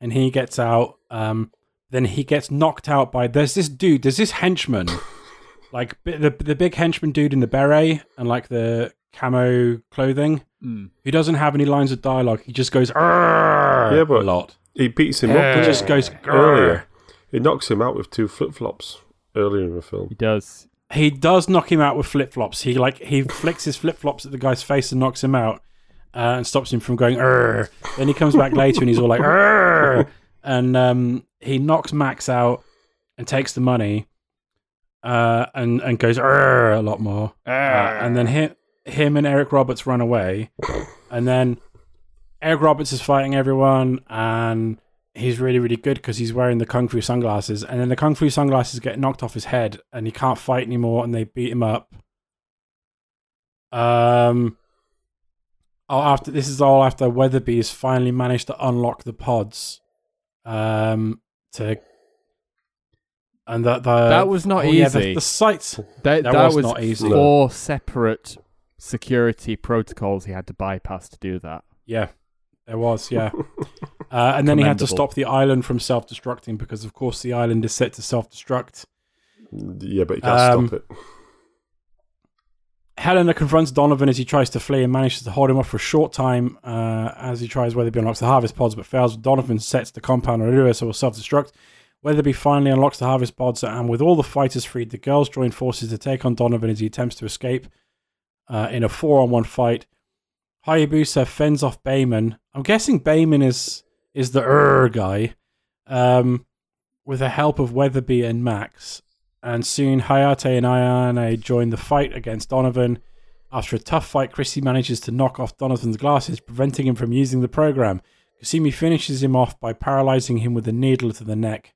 and he gets out um then he gets knocked out by there's this dude there's this henchman [laughs] like the the big henchman dude in the beret and like the camo clothing Mm. who doesn't have any lines of dialogue he just goes Yeah, but- a lot he beats him he up. He just goes earlier. "Grr." He knocks him out with two flip flops earlier in the film. He does. He does knock him out with flip flops. He like he flicks his flip flops at the guy's face and knocks him out, uh, and stops him from going. Then he comes back later and he's all like, and um, he knocks Max out and takes the money, uh, and and goes a lot more. Uh, and then him, him and Eric Roberts run away, and then Eric Roberts is fighting everyone, and he's really really good because he's wearing the kung fu sunglasses, and then the kung fu sunglasses get knocked off his head, and he can't fight anymore, and they beat him up. Um. Oh, after this is all after Weatherby's finally managed to unlock the pods, um, to, and that the That was not oh, yeah, the- easy. the sites That, That that was was, not easy. four separate security protocols he had to bypass to do that. Yeah, There was, yeah. [laughs] uh, and then he had to stop the island from self-destructing because, of course, the island is set to self-destruct. Yeah, but he can't Um, stop it. Helena confronts Donovan as he tries to flee and manages to hold him off for a short time uh, as he tries Weatherby unlocks the harvest pods but fails. Donovan sets the compound on Urua so will self-destruct. Weatherby finally unlocks the harvest pods and with all the fighters freed, the girls join forces to take on Donovan as he attempts to escape uh, in a four-on-one fight. Hayabusa fends off Bayman. I'm guessing Bayman is is the Ur guy, um, with the help of Weatherby and Max. And soon Hayate and Ayane join the fight against Donovan. After a tough fight, Chrissy manages to knock off Donovan's glasses, preventing him from using the program. Kasumi finishes him off by paralyzing him with a needle to the neck.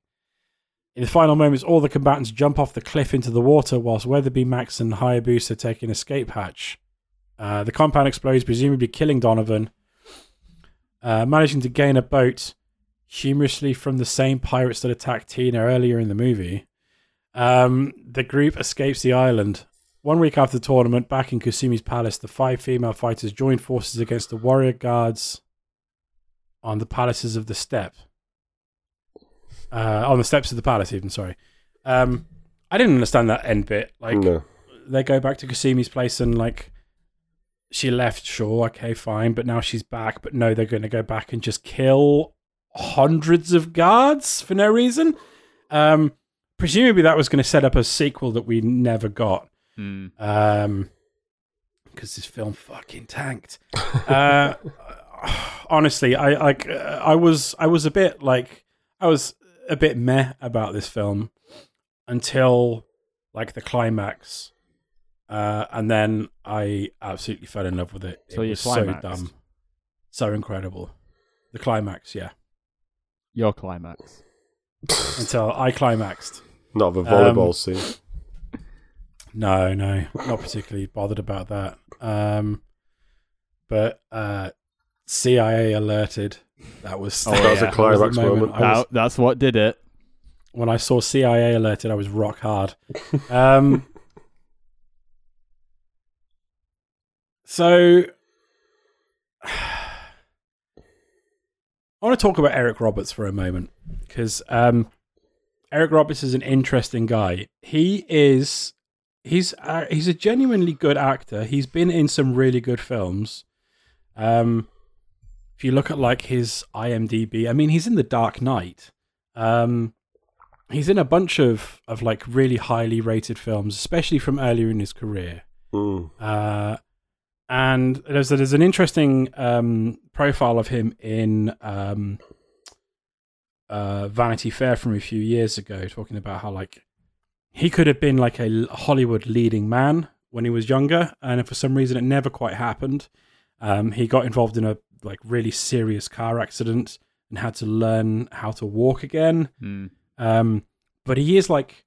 In the final moments, all the combatants jump off the cliff into the water, whilst Weatherby, Max, and Hayabusa take an escape hatch. Uh, the compound explodes, presumably killing Donovan. Uh, managing to gain a boat, humorously from the same pirates that attacked Tina earlier in the movie. Um, the group escapes the island. One week after the tournament, back in Kasumi's palace, the five female fighters join forces against the warrior guards on the palaces of the steppe. Uh, on the steps of the palace, even sorry. Um, I didn't understand that end bit. Like no. they go back to Kasumi's place and like she left, sure, okay, fine, but now she's back. But no, they're going to go back and just kill hundreds of guards for no reason. Um, presumably that was going to set up a sequel that we never got. Hmm. Um, because this film fucking tanked. uh, [sighs] honestly, I like I was I was a bit like I was a bit meh about this film until like the climax. Uh, and then I absolutely fell in love with it. So it you was so climaxed? dumb, so incredible. The climax, yeah. Your climax. Until I climaxed. Not of a volleyball Um, scene. [laughs] No, no, not particularly bothered about that. Um, but uh, CIA alerted. That was Oh, That was a the climax moment. I was- that's what did it. when I saw CIA alerted, I was rock hard. [laughs] Um, so [sighs] I want to talk about Eric Roberts for a moment because um, Eric Roberts is an interesting guy. He is he's uh, he's a genuinely good actor. He's been in some really good films. Um, if you look at like his IMDb, I mean, he's in The Dark Knight. Um, he's in a bunch of of like really highly rated films, especially from earlier in his career. Mm. Uh, and there's there's an interesting um, profile of him in um, uh, Vanity Fair from a few years ago, talking about how like he could have been like a Hollywood leading man when he was younger, and for some reason it never quite happened. Um, he got involved in a like really serious car accident and had to learn how to walk again. Hmm. Um, but he is like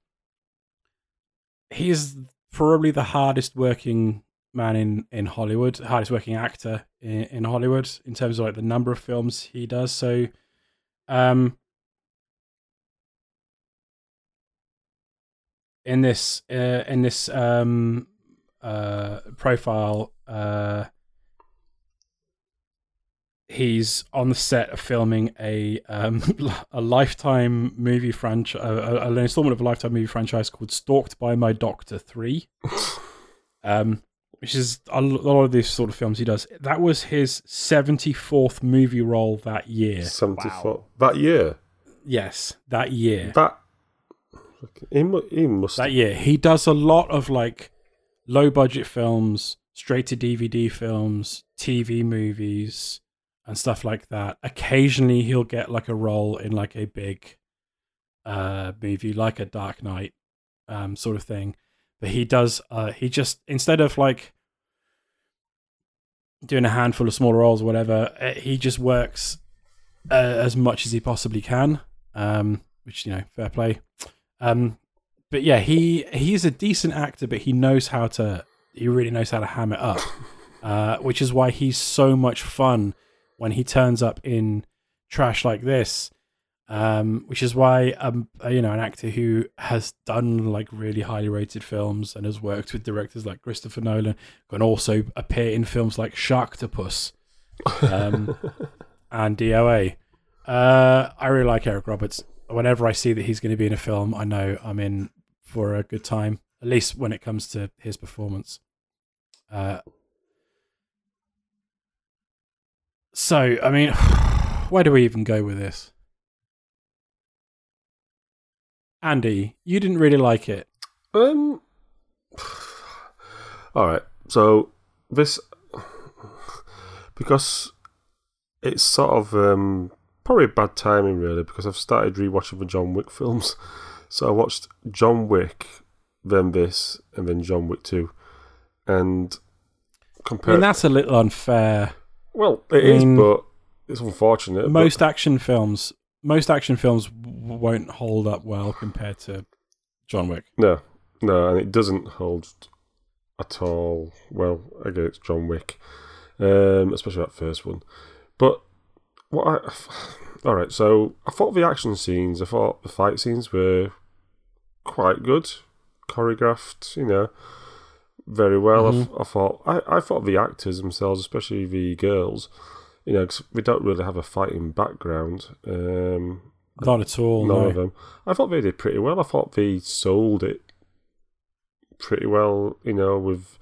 he is probably the hardest working man in in Hollywood, hardest working actor in, in Hollywood in terms of like the number of films he does. So, um, in this uh, in this um uh profile, uh, he's on the set of filming a um [laughs] a lifetime movie franchise, an installment of a lifetime movie franchise called "Stalked by My Doctor 3. [laughs] um, which is a lot of these sort of films he does. That was his seventy fourth movie role that year. 74. That year? Yes, that year. That. He, he must. that year. He does a lot of like low budget films, straight to DVD films, TV movies, and stuff like that. Occasionally he'll get like a role in like a big uh movie like a Dark Knight um sort of thing. But he does uh he just instead of like doing a handful of smaller roles or whatever, uh, he just works uh, as much as he possibly can. Um which you know, fair play. Um, but yeah, he he's a decent actor, but he knows how to. He really knows how to ham it up, [laughs] uh, which is why he's so much fun when he turns up in trash like this. Um, which is why um, uh, you know, an actor who has done like really highly rated films and has worked with directors like Christopher Nolan can also appear in films like Sharktopus. Um, [laughs] and DOA. Uh, I really like Eric Roberts. Whenever I see that he's going to be in a film, I know I'm in for a good time. At least when it comes to his performance. Uh, so, I mean, [sighs] where do we even go with this? Andy, you didn't really like it. Um. All right. So this because it's sort of um, probably bad timing really because I've started rewatching the John Wick films. [laughs] So I watched John Wick, then this, and then John Wick Two, and I compared. mean, that's a little unfair. well, it I is, but it's unfortunate. Most action films, most action films won't hold up well compared to John Wick. no, no, and it doesn't hold at all well against John Wick, um, especially that first one. But what I [sighs] all right, so I thought the action scenes, I thought the fight scenes were quite good, choreographed, you know, very well. I I, thought I, I thought the actors themselves, especially the girls, you know, 'cause we don't really have a fighting background. Um, Not at all. none no. of them. I thought they did pretty well. I thought they sold it pretty well, you know, with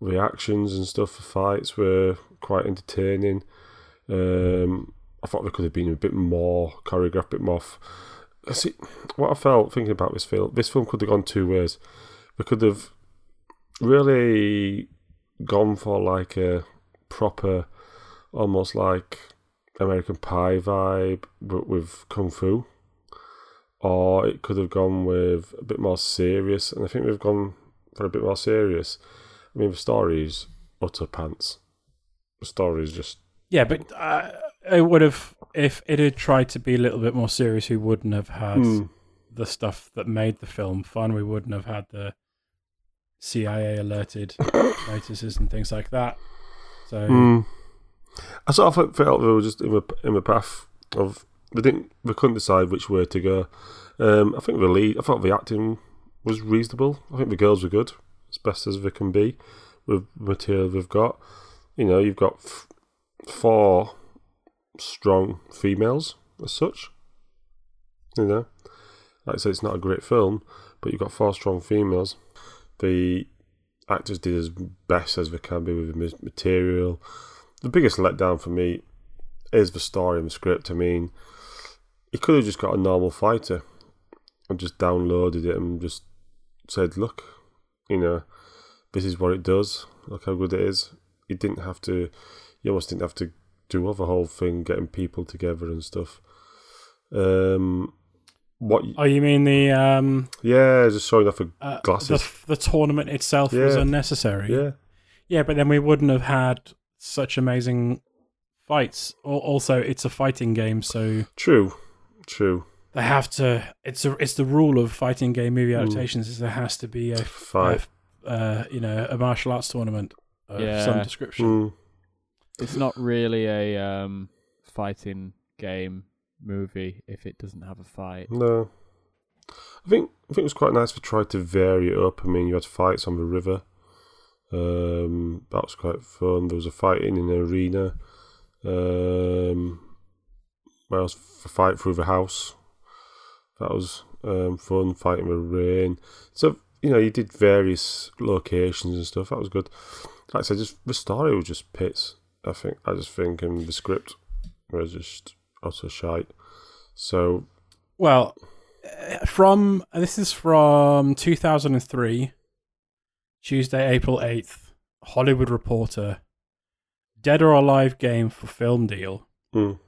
reactions and stuff for fights were quite entertaining. Um, I thought they could have been a bit more choreographed, a bit more. F- See, what I felt thinking about this film, this film could have gone two ways. We could have really gone for like a proper, almost like American Pie vibe, but with kung fu or it could have gone with a bit more serious, and I think we've gone for a bit more serious. I mean, the story is utter pants. The story is just Yeah, but uh, it would have if it had tried to be a little bit more serious. We wouldn't have had Hmm. the stuff that made the film fun. We wouldn't have had the CIA alerted [coughs] notices and things like that. So Hmm. I sort of felt they were just in the in the path of they didn't they couldn't decide which way to go. Um, I think the lead, I thought the acting was reasonable. I think the girls were good, as best as they can be with the material they've got. You know, you've got f- four strong females as such. You know, like I said, it's not a great film, but you've got four strong females. The actors did as best as they can be with the material. The biggest letdown for me is the story and the script. I mean, he could have just got a normal fighter and just downloaded it and just said, "Look, you know, this is what it does. Look how good it is." He didn't have to. You almost didn't have to do all the whole thing, getting people together and stuff. Um, what? Oh, you mean the um Yeah, just showing off the uh, glasses. the the tournament itself was unnecessary. yeah, Yeah, but then we wouldn't have had such amazing fights. Also, it's a fighting game, so true, true. they have to. It's a it's the rule of fighting game movie adaptations is there has to be a Fight. a uh, you know a martial arts tournament of Yeah. some description. Mm. It's not really a um, fighting game movie if it doesn't have a fight. No. I think I think it was quite nice to try to vary it up. I mean, you had fights on the river. Um, that was quite fun. There was a fight in an arena. Um, where else? A fight through the house. That was um, fun. Fighting with rain. So you know, you did various locations and stuff. That was good. Like I said, just the story was just pits. I think I just think, and the script was just utter shite. So Well, uh, from this is from 2003, Tuesday, April 8th. Hollywood Reporter, Dead or Alive game for film deal. mm,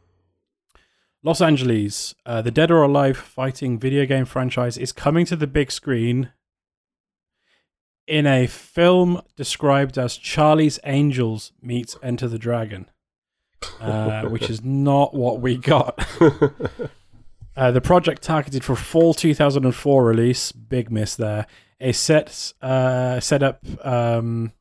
Los Angeles, uh, the Dead or Alive fighting video game franchise is coming to the big screen in a film described as Charlie's Angels meets Enter the Dragon, uh, [laughs] which is not what we got. [laughs] Uh, the project targeted for fall 2004 release, big miss there, is set uh, set up um,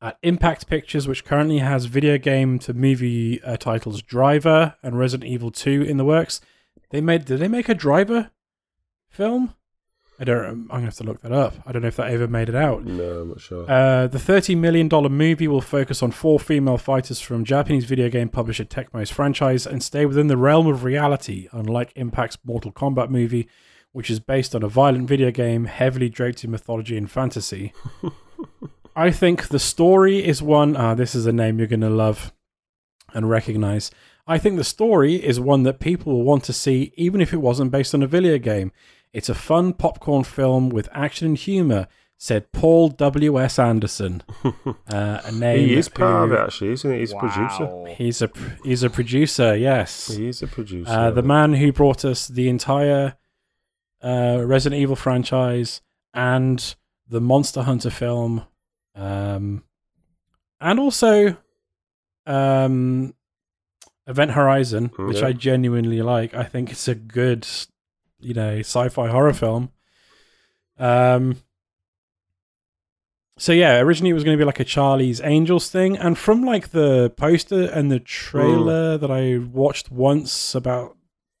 at Impact Pictures, which currently has video game to movie uh, titles Driver and Resident Evil 2 in the works. They made did they make a Driver film? I don't. I'm gonna have to look that up. I don't know if that ever made it out. No, I'm not sure. Uh, the $30 million movie will focus on four female fighters from Japanese video game publisher Tecmo's franchise and stay within the realm of reality, unlike Impact's Mortal Kombat movie, which is based on a violent video game heavily draped in mythology and fantasy. [laughs] I think the story is one. Ah, this is a name you're going to love and recognize. I think the story is one that people will want to see, even if it wasn't based on a video game. It's a fun popcorn film with action and humor, said Paul W.S. Anderson. [laughs] Uh, a name he is part of it, actually, isn't he? He's a producer. He's a he's a producer. Yes, he's a producer. uh, the man who brought us the entire uh, Resident Evil franchise and the Monster Hunter film, um, and also um, Event Horizon, which. I genuinely like. I think it's a good, you know, sci-fi horror film. Um. So yeah, originally it was going to be like a Charlie's Angels thing, and from like the poster and the trailer that I watched once about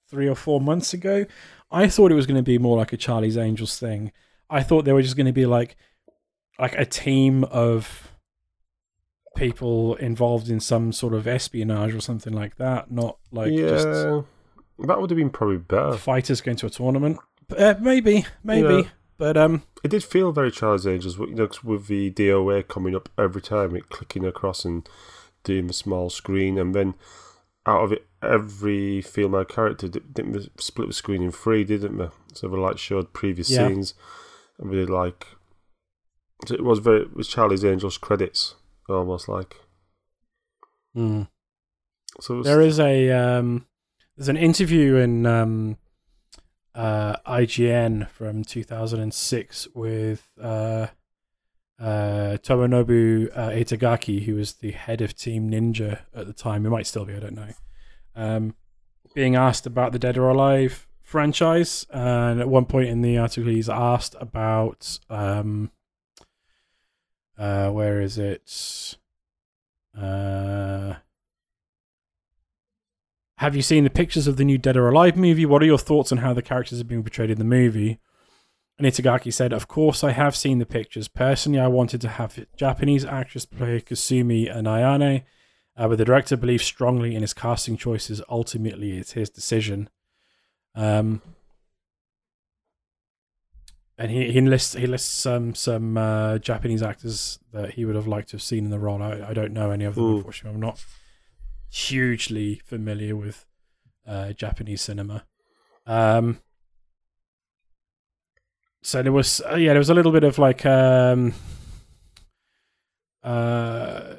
three or four months ago, I thought it was going to be more like a Charlie's Angels thing. I thought they were just going to be like like a team of people involved in some sort of espionage or something like that, not like yeah, just that would have been probably better. fighters going to a tournament. Uh, maybe, maybe, Yeah. but um, It did feel very Charlie's Angels, you know, 'cause with the DOA coming up every time, it clicking across and doing the small screen, and then out of it, every female character didn't we split the screen in three, didn't we? So they like showed previous Yeah. scenes, and we did like. so It was very it was Charlie's Angels credits, almost like. hmm. So was, There is a um, there's an interview in um, uh, IGN from 2006 with uh, uh, Tomonobu uh, Itagaki, who was the head of Team Ninja at the time. He might still be, I don't know. Um, being asked about the Dead or Alive franchise, and at one point in the article, he's asked about um, uh, where is it? Uh, have you seen the pictures of the new Dead or Alive movie? What are your thoughts on how the characters have been portrayed in the movie? And Itagaki said, Of course, I have seen the pictures. Personally, I wanted to have Japanese actress play Kasumi and Ayane, uh, but the director believes strongly in his casting choices. Ultimately, it's his decision. Um, and he, he lists he lists some some uh, Japanese actors that he would have liked to have seen in the role. I, I don't know any of them, Ooh. unfortunately. I'm not hugely familiar with uh, Japanese cinema. Um, so there was uh, yeah, there was a little bit of like um, uh,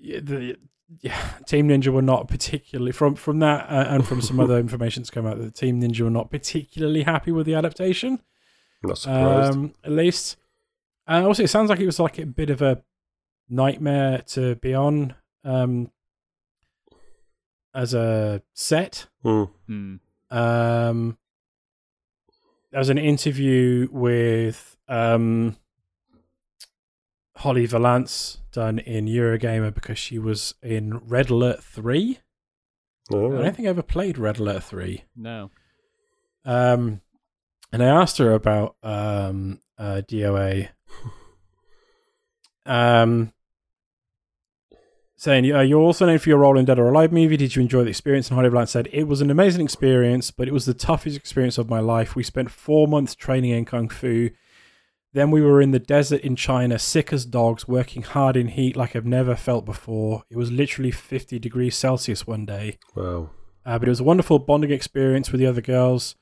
the yeah, Team Ninja were not particularly from from that uh, and from some other [laughs] information that's come out that Team Ninja were not particularly happy with the adaptation. not surprised. Um, at least, and also it sounds like it was like a bit of a nightmare to be on um, as a set. Hmm. Um, there was an interview with um, Holly Valance done in Eurogamer because she was in Red Alert 3. Oh, I don't think I ever played Red Alert 3. No. Um, and I asked her about um, uh, DOA. Um, saying, uh, You're also known for your role in Dead or Alive movie. Did you enjoy the experience? And Holly Valance said, It was an amazing experience, but it was the toughest experience of my life. We spent four months training in Kung Fu. Then we were in the desert in China, sick as dogs, working hard in heat like I've never felt before. It was literally 50 degrees Celsius one day. wow. Uh, but it was a wonderful bonding experience with the other girls.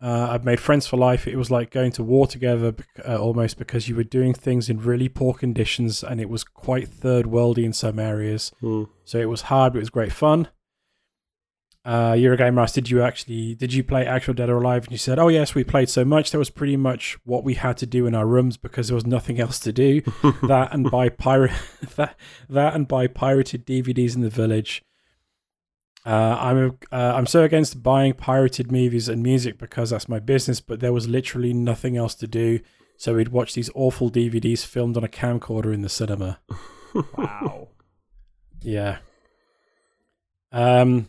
Uh, I've made friends for life. It was like going to war together uh, almost because you were doing things in really poor conditions and it was quite third worldy in some areas. Hmm. So it was hard, but it was great fun. Uh, Eurogame asked, did you actually, did you play actual Dead or Alive? And you said, oh yes, we played so much. That was pretty much what we had to do in our rooms because there was nothing else to do. [laughs] that and buy pirate, [laughs] that, that and buy pirated DVDs in the village. Uh, I'm uh, I'm so against buying pirated movies and music because that's my business, but there was literally nothing else to do. So we'd watch these awful DVDs filmed on a camcorder in the cinema. [laughs] Wow. Yeah. Um,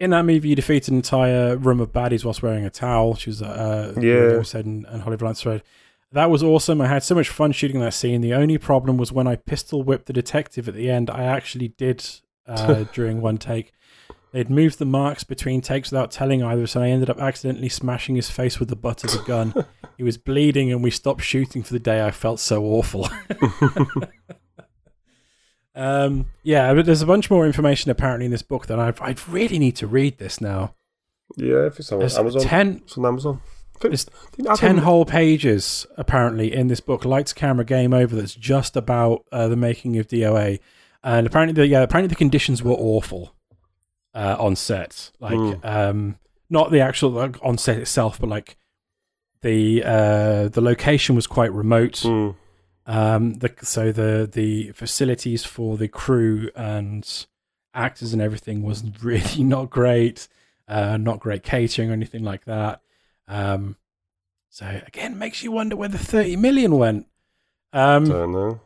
in that movie, you defeat an entire room of baddies whilst wearing a towel. She was uh, Yeah. said and, and Holly Valance Thread. That was awesome. I had so much fun shooting that scene. The only problem was when I pistol whipped the detective at the end. I actually did uh, [laughs] during one take. They'd moved the marks between takes without telling either, so I ended up accidentally smashing his face with the butt of the gun. [laughs] he was bleeding, and we stopped shooting for the day. I felt so awful. [laughs] um, yeah, but there's a bunch more information apparently in this book that I've, I really need to read this now. Yeah, if it's on There's Amazon. ten It's on Amazon. I There's I 10 whole pages apparently in this book lights camera game over that's just about uh, the making of doa and apparently the yeah apparently the conditions were awful uh, on set like Mm. um not the actual like, on set itself but like the uh the location was quite remote Mm. Um the so the the facilities for the crew and actors and everything was really [laughs] not great uh not great catering or anything like that um so again makes you wonder where the 30 million went um Don't know.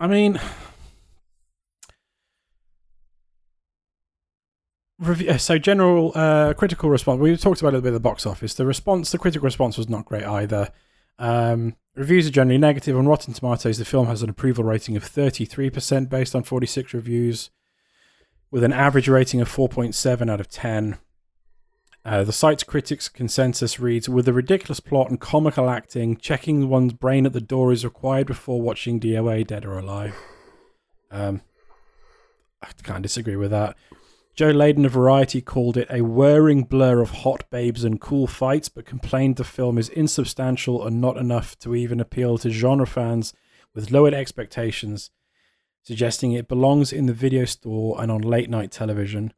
I mean, review, so general uh, critical response. We talked about a little bit of the box office. The response, the critical response, was not great either. Um, reviews are generally negative on Rotten Tomatoes. The film has an approval rating of thirty three percent based on forty six reviews, with an average rating of four point seven out of ten. Uh, the site's critics' consensus reads With a ridiculous plot and comical acting, checking one's brain at the door is required before watching DOA Dead or Alive. Um, I can't disagree with that. Joe Leydon of Variety called it a whirring blur of hot babes and cool fights, but complained the film is insubstantial and not enough to even appeal to genre fans with lowered expectations, suggesting it belongs in the video store and on late night television.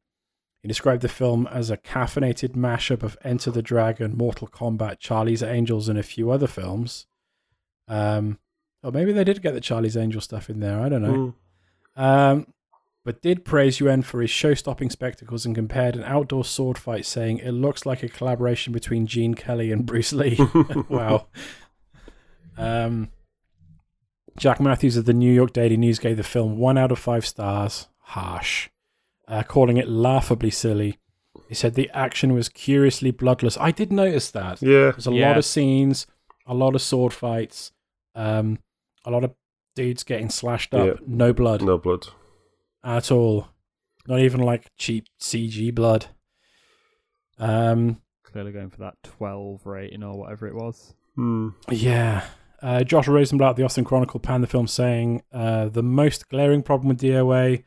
He described the film as a caffeinated mashup of Enter the Dragon, Mortal Kombat, Charlie's Angels, and a few other films. Um, or maybe they did get the Charlie's Angel stuff in there. I don't know. Mm. Um, but did praise Yuen for his show-stopping spectacles and compared an outdoor sword fight, saying it looks like a collaboration between Gene Kelly and Bruce Lee. [laughs] [laughs] wow. Um, Jack Mathews of the New York Daily News gave the film one out of five stars. Harsh uh, calling it laughably silly. He said the action was curiously bloodless. I did notice that. Yeah. There's a Yeah. lot of scenes, a lot of sword fights, um, a lot of dudes getting slashed up. Yeah. No blood No blood. At all. Not even like cheap CG blood. Um, Clearly going for that 12 rating or whatever it was. Hmm. Yeah. Uh, Josh Rosenblatt, the Austin Chronicle, panned the film, saying uh, the most glaring problem with DOA,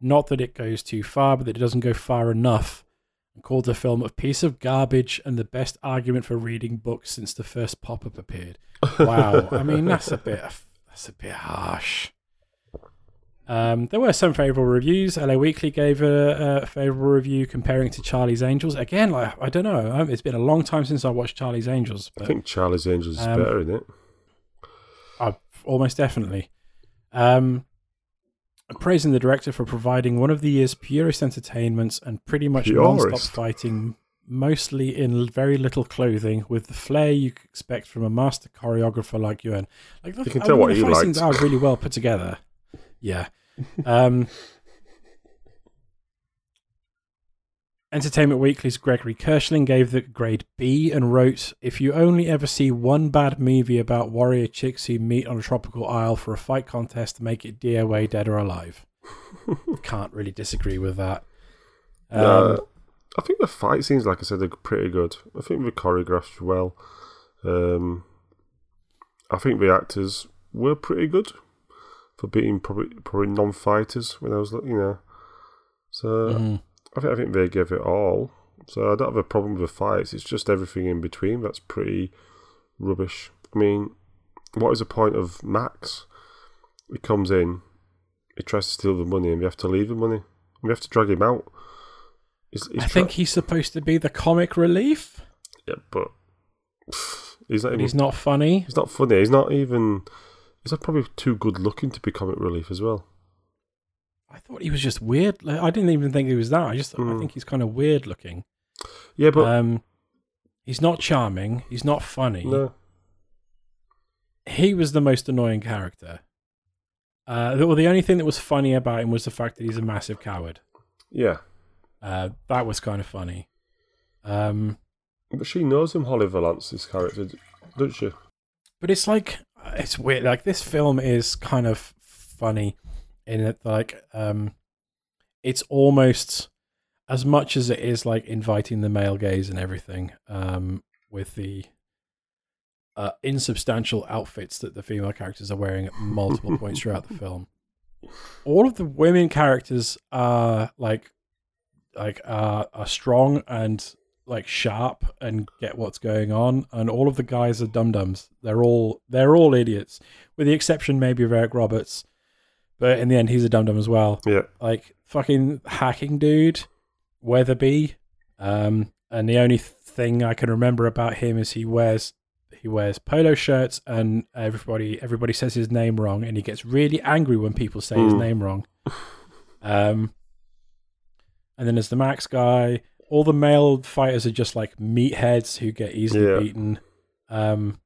not that it goes too far, but that it doesn't go far enough, and called the film a piece of garbage and the best argument for reading books since the first pop-up appeared. Wow, I mean that's a bit that's a bit harsh. Um, there were some favorable reviews. LA Weekly gave a, a favorable review comparing to Charlie's Angels. Again, like I don't know, um, it's been a long time since I watched Charlie's Angels. I think Charlie's Angels is Um, better, isn't it? uh, almost definitely. Um, praising the director for providing one of the year's purest entertainments and pretty much non-stop fighting, mostly in very little clothing, with the flair you expect from a master choreographer like Yuen. Like, look, You can I tell mean, what the he fight scenes are really well put together. Yeah. Um, Entertainment Weekly's Gregory Kirschling gave the grade B and wrote, If you only ever see one bad movie about warrior chicks who meet on a tropical isle for a fight contest, to make it DOA Dead or Alive. [laughs] Can't really disagree with that. Um, Uh, I think the fight scenes, like I said, are pretty good. I think the choreographed well. Um, I think the actors were pretty good for being probably probably non-fighters when I was looking, you know. So mhm. I think I think they gave it all. So I don't have a problem with the fights. It's just everything in between that's pretty rubbish. I mean, what is the point of Max? He comes in, he tries to steal the money, and we have to leave the money. We have to drag him out. He's, he's I try- think he's supposed to be the comic relief, yeah, but [sighs] he's not. Even, he's not funny. He's not funny. He's not even. He's that probably too good looking to be comic relief as well. I thought he was just weird. Like, I didn't even think he was that. I just I Mm. think he's kind of weird looking. Yeah, but um, he's not charming. He's not funny. no. he was the most annoying character. Uh, well, the only thing that was funny about him was the fact that he's a massive coward. Yeah, Uh, that was kind of funny. Um, but she knows him, Holly Valance, this character, doesn't she? but it's like it's weird. Like this film is kind of funny in it. like, um, it's almost as much as it is like inviting the male gaze and everything. Um, with the uh, insubstantial outfits that the female characters are wearing at multiple points throughout the film. All of the women characters are like, like uh, are strong and like sharp and get what's going on, and all of the guys are dum dums. They're all they're all idiots, with the exception maybe of Eric Roberts, but in the end he's a dum dum as well Yeah. like fucking hacking dude, Weatherby. Um, and the only thing I can remember about him is he wears he wears polo shirts and everybody everybody says his name wrong and he gets really angry when people say his Mm. name wrong. Um, and then there's the Max guy. All the male fighters are just like meatheads who get easily Yeah. beaten. Um,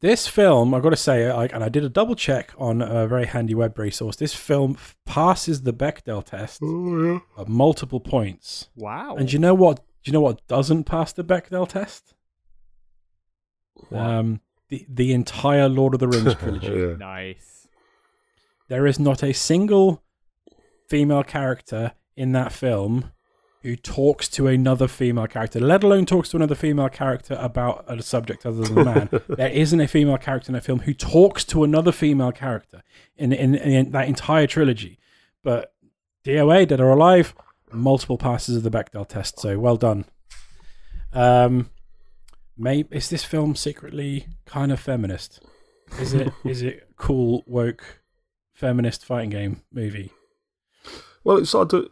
this film, I've got to say, like, and I did a double check on a very handy web resource. This film f- passes the Bechdel test Oh, yeah. at multiple points. Wow. And do you know what? Do you know what doesn't pass the Bechdel test? Um, the the entire Lord of the Rings [laughs] trilogy. yeah. nice. There is not a single female character in that film who talks to another female character, let alone talks to another female character about a subject other than a man. [laughs] there isn't a female character in a film who talks to another female character in in, in that entire trilogy. But DOA, Dead or Alive, multiple passes of the Bechdel test. So well done. Um, maybe is this film secretly kind of feminist? Is it [laughs] is it cool woke feminist fighting game movie? Well, it sort of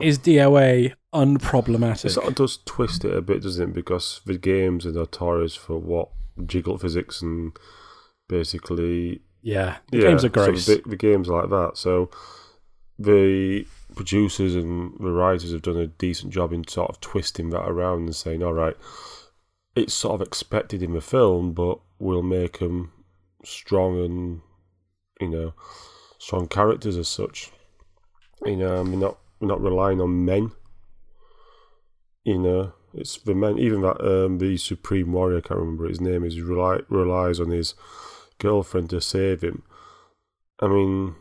Is DOA unproblematic? it sort of does twist it a bit, doesn't it? Because the games are notorious for what jiggle physics and basically yeah, the yeah, games are so the, the games are like that. So the producers and the writers have done a decent job in sort of twisting that around and saying, all right, it's sort of expected in the film, but we'll make them strong and you know strong characters as such. You know, we're not we're not relying on men. You know, it's the man. Even that um, the supreme warrior, I can't remember his name. Is he rely, relies on his girlfriend to save him. I mean,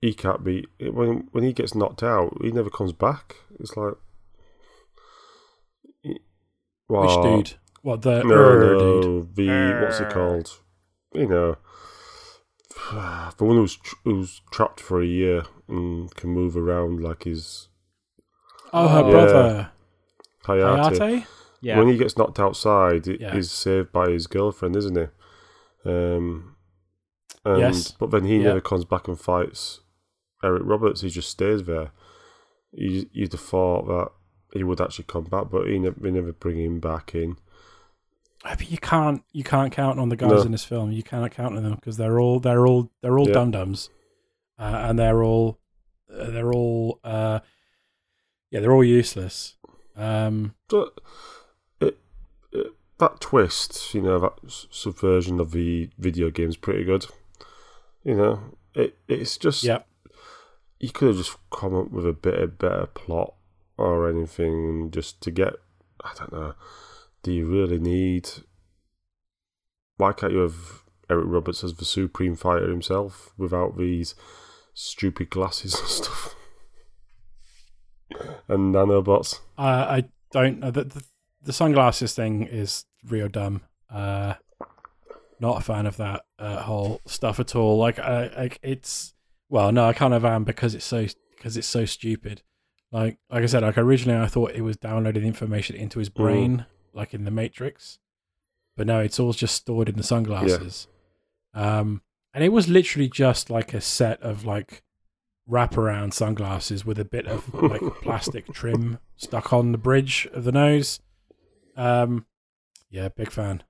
he can't be when when he gets knocked out. He never comes back. It's like, Which dude? What the No, er dude? no, the what's it called? You know, [sighs] the one who's tr- who's trapped for a year and can move around like his Oh, her Yeah. brother Hayate. Hayate. Yeah. When he gets knocked outside, he- Yeah. he's saved by his girlfriend, isn't he? Um, and, Yes. But then he Yeah. never comes back and fights Eric Roberts. He just stays there. You, you'd have thought that he would actually come back, but he never, they never bring him back in. I mean, you can't you can't count on the guys No. in this film. You cannot count on them because they're all they're all they're all Yeah. dum dums, uh, and they're all uh, they're all uh, yeah they're all useless. Um, So, it, it, that twist, you know, that subversion of the video game's pretty good. You know, it it's just yeah, you could have just come up with a bit of better plot or anything just to get. I don't know. Do you really need? Why can't you have Eric Roberts as the supreme fighter himself without these stupid glasses and [laughs] stuff and nanobots? I I don't know the, the sunglasses thing is real dumb. Uh, not a fan of that uh, whole stuff at all. Like, I, like it's well, no, I kind of am because it's so because it's so stupid. Like, like I said, like originally I thought it was downloading information into his brain, like in the Matrix, but no, it's all just stored in the sunglasses. Um, and it was literally just like a set of like wraparound sunglasses with a bit of like [laughs] plastic trim stuck on the bridge of the nose. Um, yeah, big fan.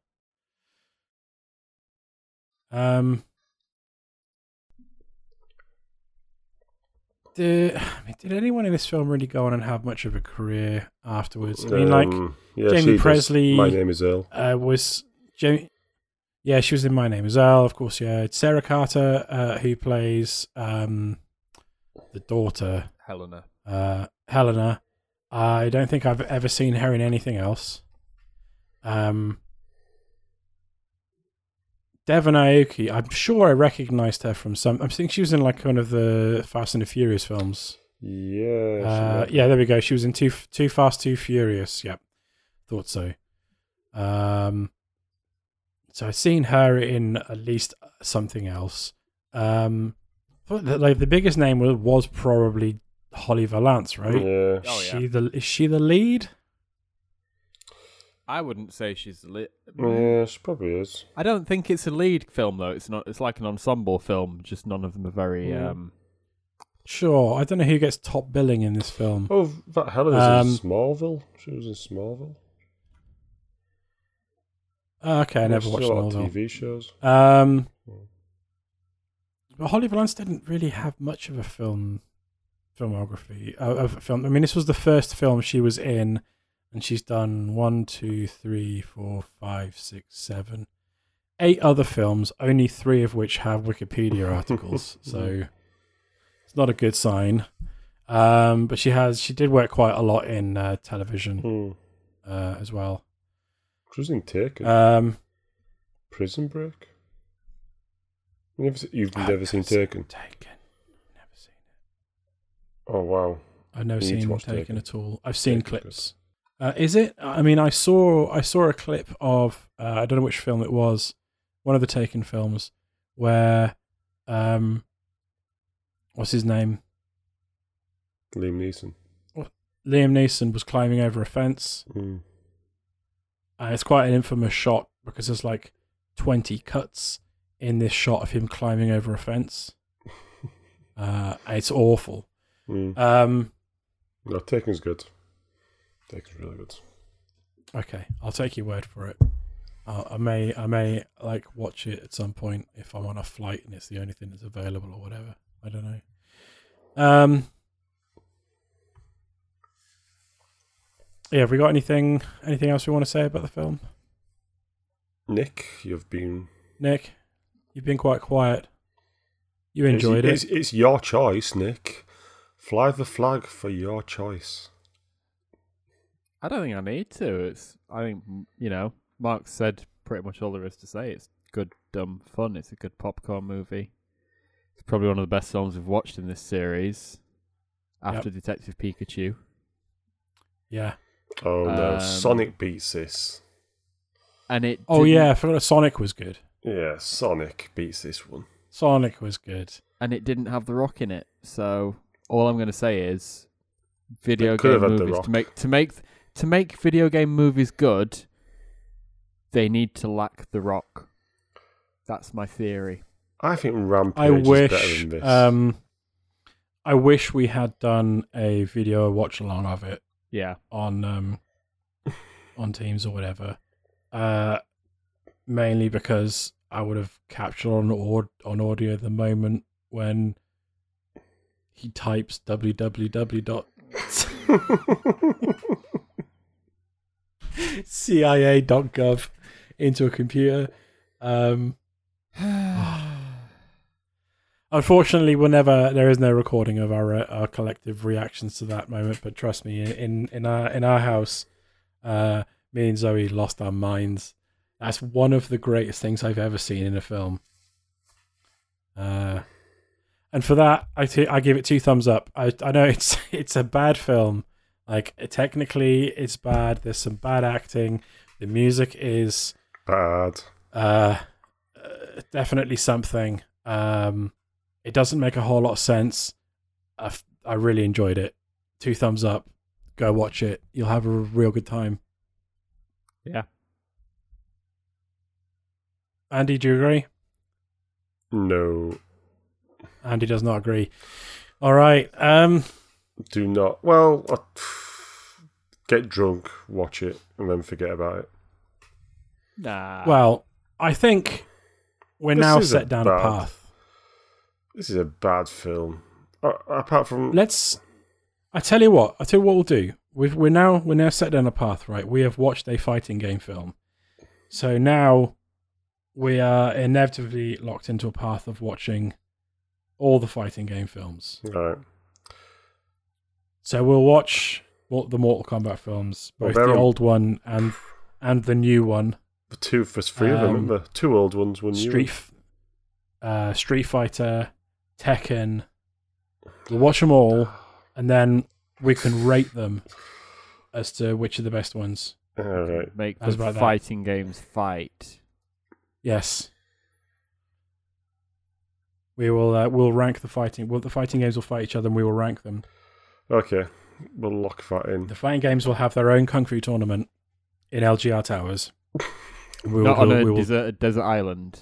Um, did I mean, did anyone in this film really go on and have much of a career afterwards? I mean, like Um, yeah, Jaime does. Pressly- My name is Earl. uh, was Jaime Yeah, she was in My Name as well, of course. Yeah, it's Sarah Carter, uh, who plays um, the daughter, Helena. uh, Helena. I don't think I've ever seen her in anything else. Um, Devon Aoki, I'm sure I recognized her from some. I think she was in like one of the Fast and the Furious films. Yeah. Uh, might- yeah, there we go. She was in Too Too Fast, Too Furious. Yep, thought so. Um, so I've seen her in at least something else. Um, thought that, like the biggest name was, was probably Holly Valance, right? Yeah. Is Oh, yeah. she the is she the lead? I wouldn't say she's the lead. Yeah, she probably is. I don't think it's a lead film though. It's not. It's like an ensemble film. Just none of them are very. Yeah. Um, Sure. I don't know who gets top billing in this film. Oh, that Helena's Um, in Smallville. She was in Smallville. Oh, okay, I never she's watched a lot of Smallville. TV shows. Um. But Holly Valance didn't really have much of a film filmography uh, of film. I mean, this was the first film she was in, and she's done one, two, three, four, five, six, seven, eight other films. Only three of which have Wikipedia [laughs] articles, so it's not a good sign. Um, but she has she did work quite a lot in uh, television Hmm. uh, as well. Was Taken. Um, Prison Break. You never, se- you've I've never seen Taken? Taken. Never seen it. Oh wow. I've never You seen Taken, Taken. at all. I've seen Taken's good. clips. Uh, is it? I mean, I saw I saw a clip of uh, I don't know which film it was, one of the Taken films, where um, what's his name? Liam Neeson. Liam Neeson was climbing over a fence. Mm. And it's quite an infamous shot because there's like twenty cuts in this shot of him climbing over a fence. [laughs] Uh, it's awful. Mm. Um, No, Taken's good. Taken's really good. Okay, I'll take your word for it. Uh, I may, I may like watch it at some point if I'm on a flight and it's the only thing that's available or whatever. I don't know. Um, yeah, have we got anything, anything else we want to say about the film, Nick, you've been. Nick? You've been quite quiet. You enjoyed it's, it. It's, it's your choice, Nick. Fly the flag for your choice. I don't think I need to. It's. I think you know. Mark said pretty much all there is to say. It's good, dumb fun. It's a good popcorn movie. It's probably one of the best films we've watched in this series, after Detective Pikachu. Yeah. Oh no, Um, Sonic beats this. And it. Oh yeah, I forgot Sonic was good. Yeah, Sonic beats this one. Sonic was good. and it didn't have the rock in it. So all I'm going to say is, video It game have had The movies to make to make to make video game movies good, they need to lack the rock. That's my theory. I think Rampage I is better wish, than this. um, I wish we had done a video watch along of it. Yeah, on um [laughs] on Teams or whatever. Uh mainly because I would have captured on on audio the moment when he types www [laughs] cia.gov into a computer. Um [sighs] Unfortunately, we'll never. There is no recording of our uh, our collective reactions to that moment. But trust me, in in our in our house, uh, me and Zoe lost our minds. That's one of the greatest things I've ever seen in a film. Uh, and for that, I t- I give it two thumbs up. I I know it's [laughs] it's a bad film. Like technically, it's bad. There's some bad acting. The music is Bad. uh, uh, definitely something. Um, it doesn't make a whole lot of sense. I, f- I really enjoyed it. Two thumbs up. Go watch it. You'll have a real good time. yeah. Andy, do you agree? No, Andy does not agree. All right. Um, do not. Well, uh, get drunk, watch it, and then forget about it. Nah. well, I think we're This now is a set down a path. This is a bad film. Uh, apart from Let's. I tell you what. I tell you what we'll do. We've, we're now we're now set down a path. Right. We have watched a fighting game film. So now we are inevitably locked into a path of watching all the fighting game films. All right. So we'll watch mo- the Mortal Kombat films, both they're the on- old one and and the new one. The two first three of them, Um, remember? Two old ones, one new. Street, F- uh, Street Fighter, Tekken. We'll watch them all, and then we can rate them as to which are the best ones. All right. Make How's the about that? fighting games fight. Yes. We will. Uh, we'll rank the fighting. Well, the fighting games will fight each other, and we will rank them. Okay. We'll lock that in. The fighting games will have their own kung fu tournament in LGR Towers. [laughs] We will, Not on a we will- deserted desert island.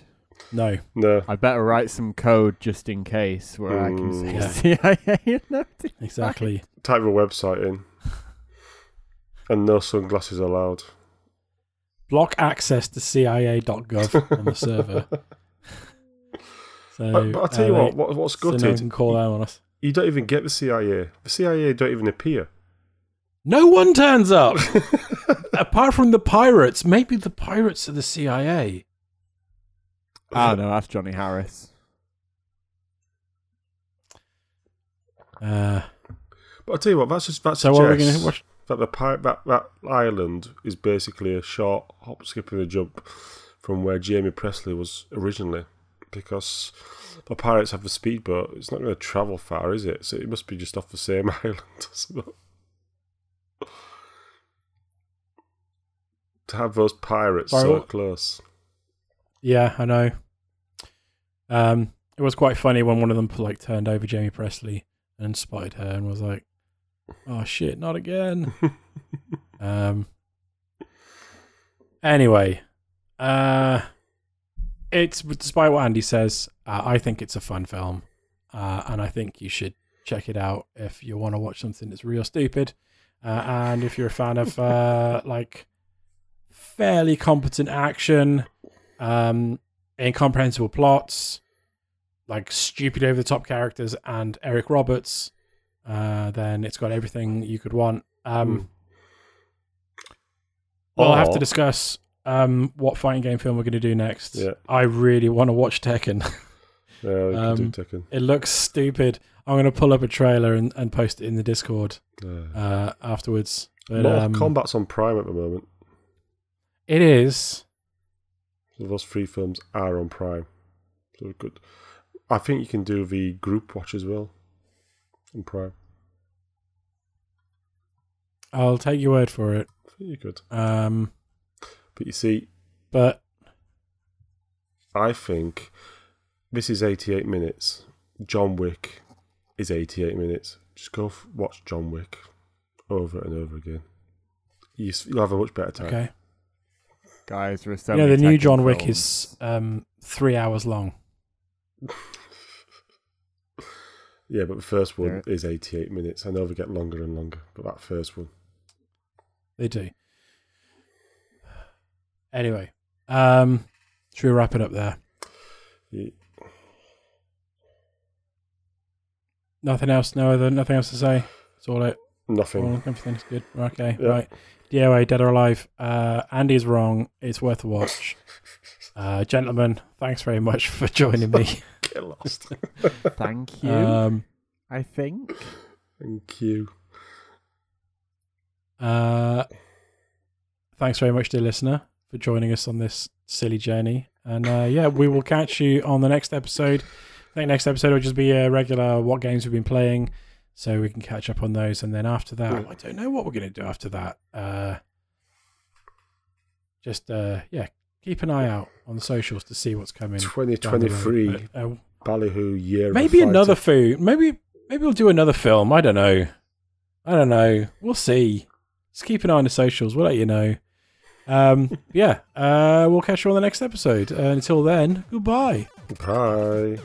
no. No. I better write some code just in case where I can say Mm, [laughs] CIA. No, Exactly. Type a website in. And no sunglasses allowed. Block access to CIA.gov on the server. [laughs] So, But, but I'll tell uh, you what, what, what's so no can call out on us. you don't even get the CIA. The CIA don't even appear. No one turns up [laughs] apart from the pirates. Maybe the pirates are the CIA. Ah, no, that's Johnny Harris. Uh, But I'll tell you what, that's just that so what are we going to watch? That the that that island is basically a short hop, skip, and a jump from where Jaime Pressly was originally, because the pirates have the speedboat. It's not going to travel far, is it? So it must be just off the same [laughs] island. to have those pirates Sorry, so close. Yeah, I know. Um, it was quite funny when one of them like turned over Jaime Pressly and spotted her and was like, "Oh shit, not again." [laughs] um. Anyway, uh, it's despite what Andy says, uh, I think it's a fun film, uh, and I think you should check it out if you want to watch something that's real stupid, uh, and if you're a fan of uh, [laughs] like fairly competent action, um, incomprehensible plots, like stupid over the top characters, and Eric Roberts, uh, then it's got everything you could want. Um, We'll have to discuss um, what fighting game film we're going to do next. Yeah. I really want to watch Tekken. Yeah, we Um, can do Tekken. it looks stupid. I'm going to pull up a trailer and, and post it in the Discord Uh, uh, afterwards. But, Mortal um, Kombat's on Prime at the moment. It is. So those three films are on Prime. So good. I think you can do the group watch as well on Prime. I'll take your word for it. You could. Um, But you see, but I think this is 88 minutes. John Wick is 88 minutes. Just go f- watch John Wick over and over again. You, s- you'll have a much better time. okay. Guys, there are so you the new Tekken John Wick is um, three hours long. [laughs] Yeah, but the first one Yeah. is 88 minutes. I know they get longer and longer, but that first one. They do. Anyway, um, should we wrap it up there? Yeah. Nothing else. No other. Nothing else to say. That's all it. Nothing. All, everything's good. Okay. Yeah. Right. DOA, Dead or Alive. Uh, Andy's wrong. It's worth a watch. [laughs] Uh, gentlemen, thanks very much [laughs] for joining me. [laughs] Get lost. [laughs] Thank you. Um, I think. Thank you. uh, thanks very much, dear listener, for joining us on this silly journey. And uh, yeah, we will catch you on the next episode. I think next episode will just be a regular what games we've been playing, so we can catch up on those. And then after that, I don't know what we're going to do after that. Uh, just uh, yeah, keep an eye out on the socials to see what's coming. down 2023 But, uh, Ballyhoo year. maybe the another fighter. food. Maybe maybe we'll do another film. I don't know. I don't know. We'll see. Just keep an eye on the socials. We'll let you know. Um, [laughs] yeah. Uh, we'll catch you on the next episode. Uh, until then, goodbye. Bye.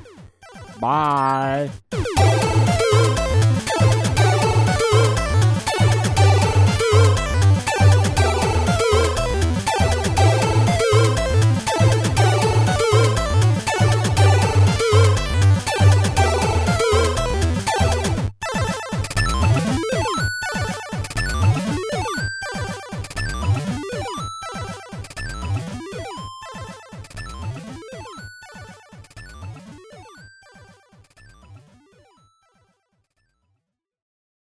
Bye.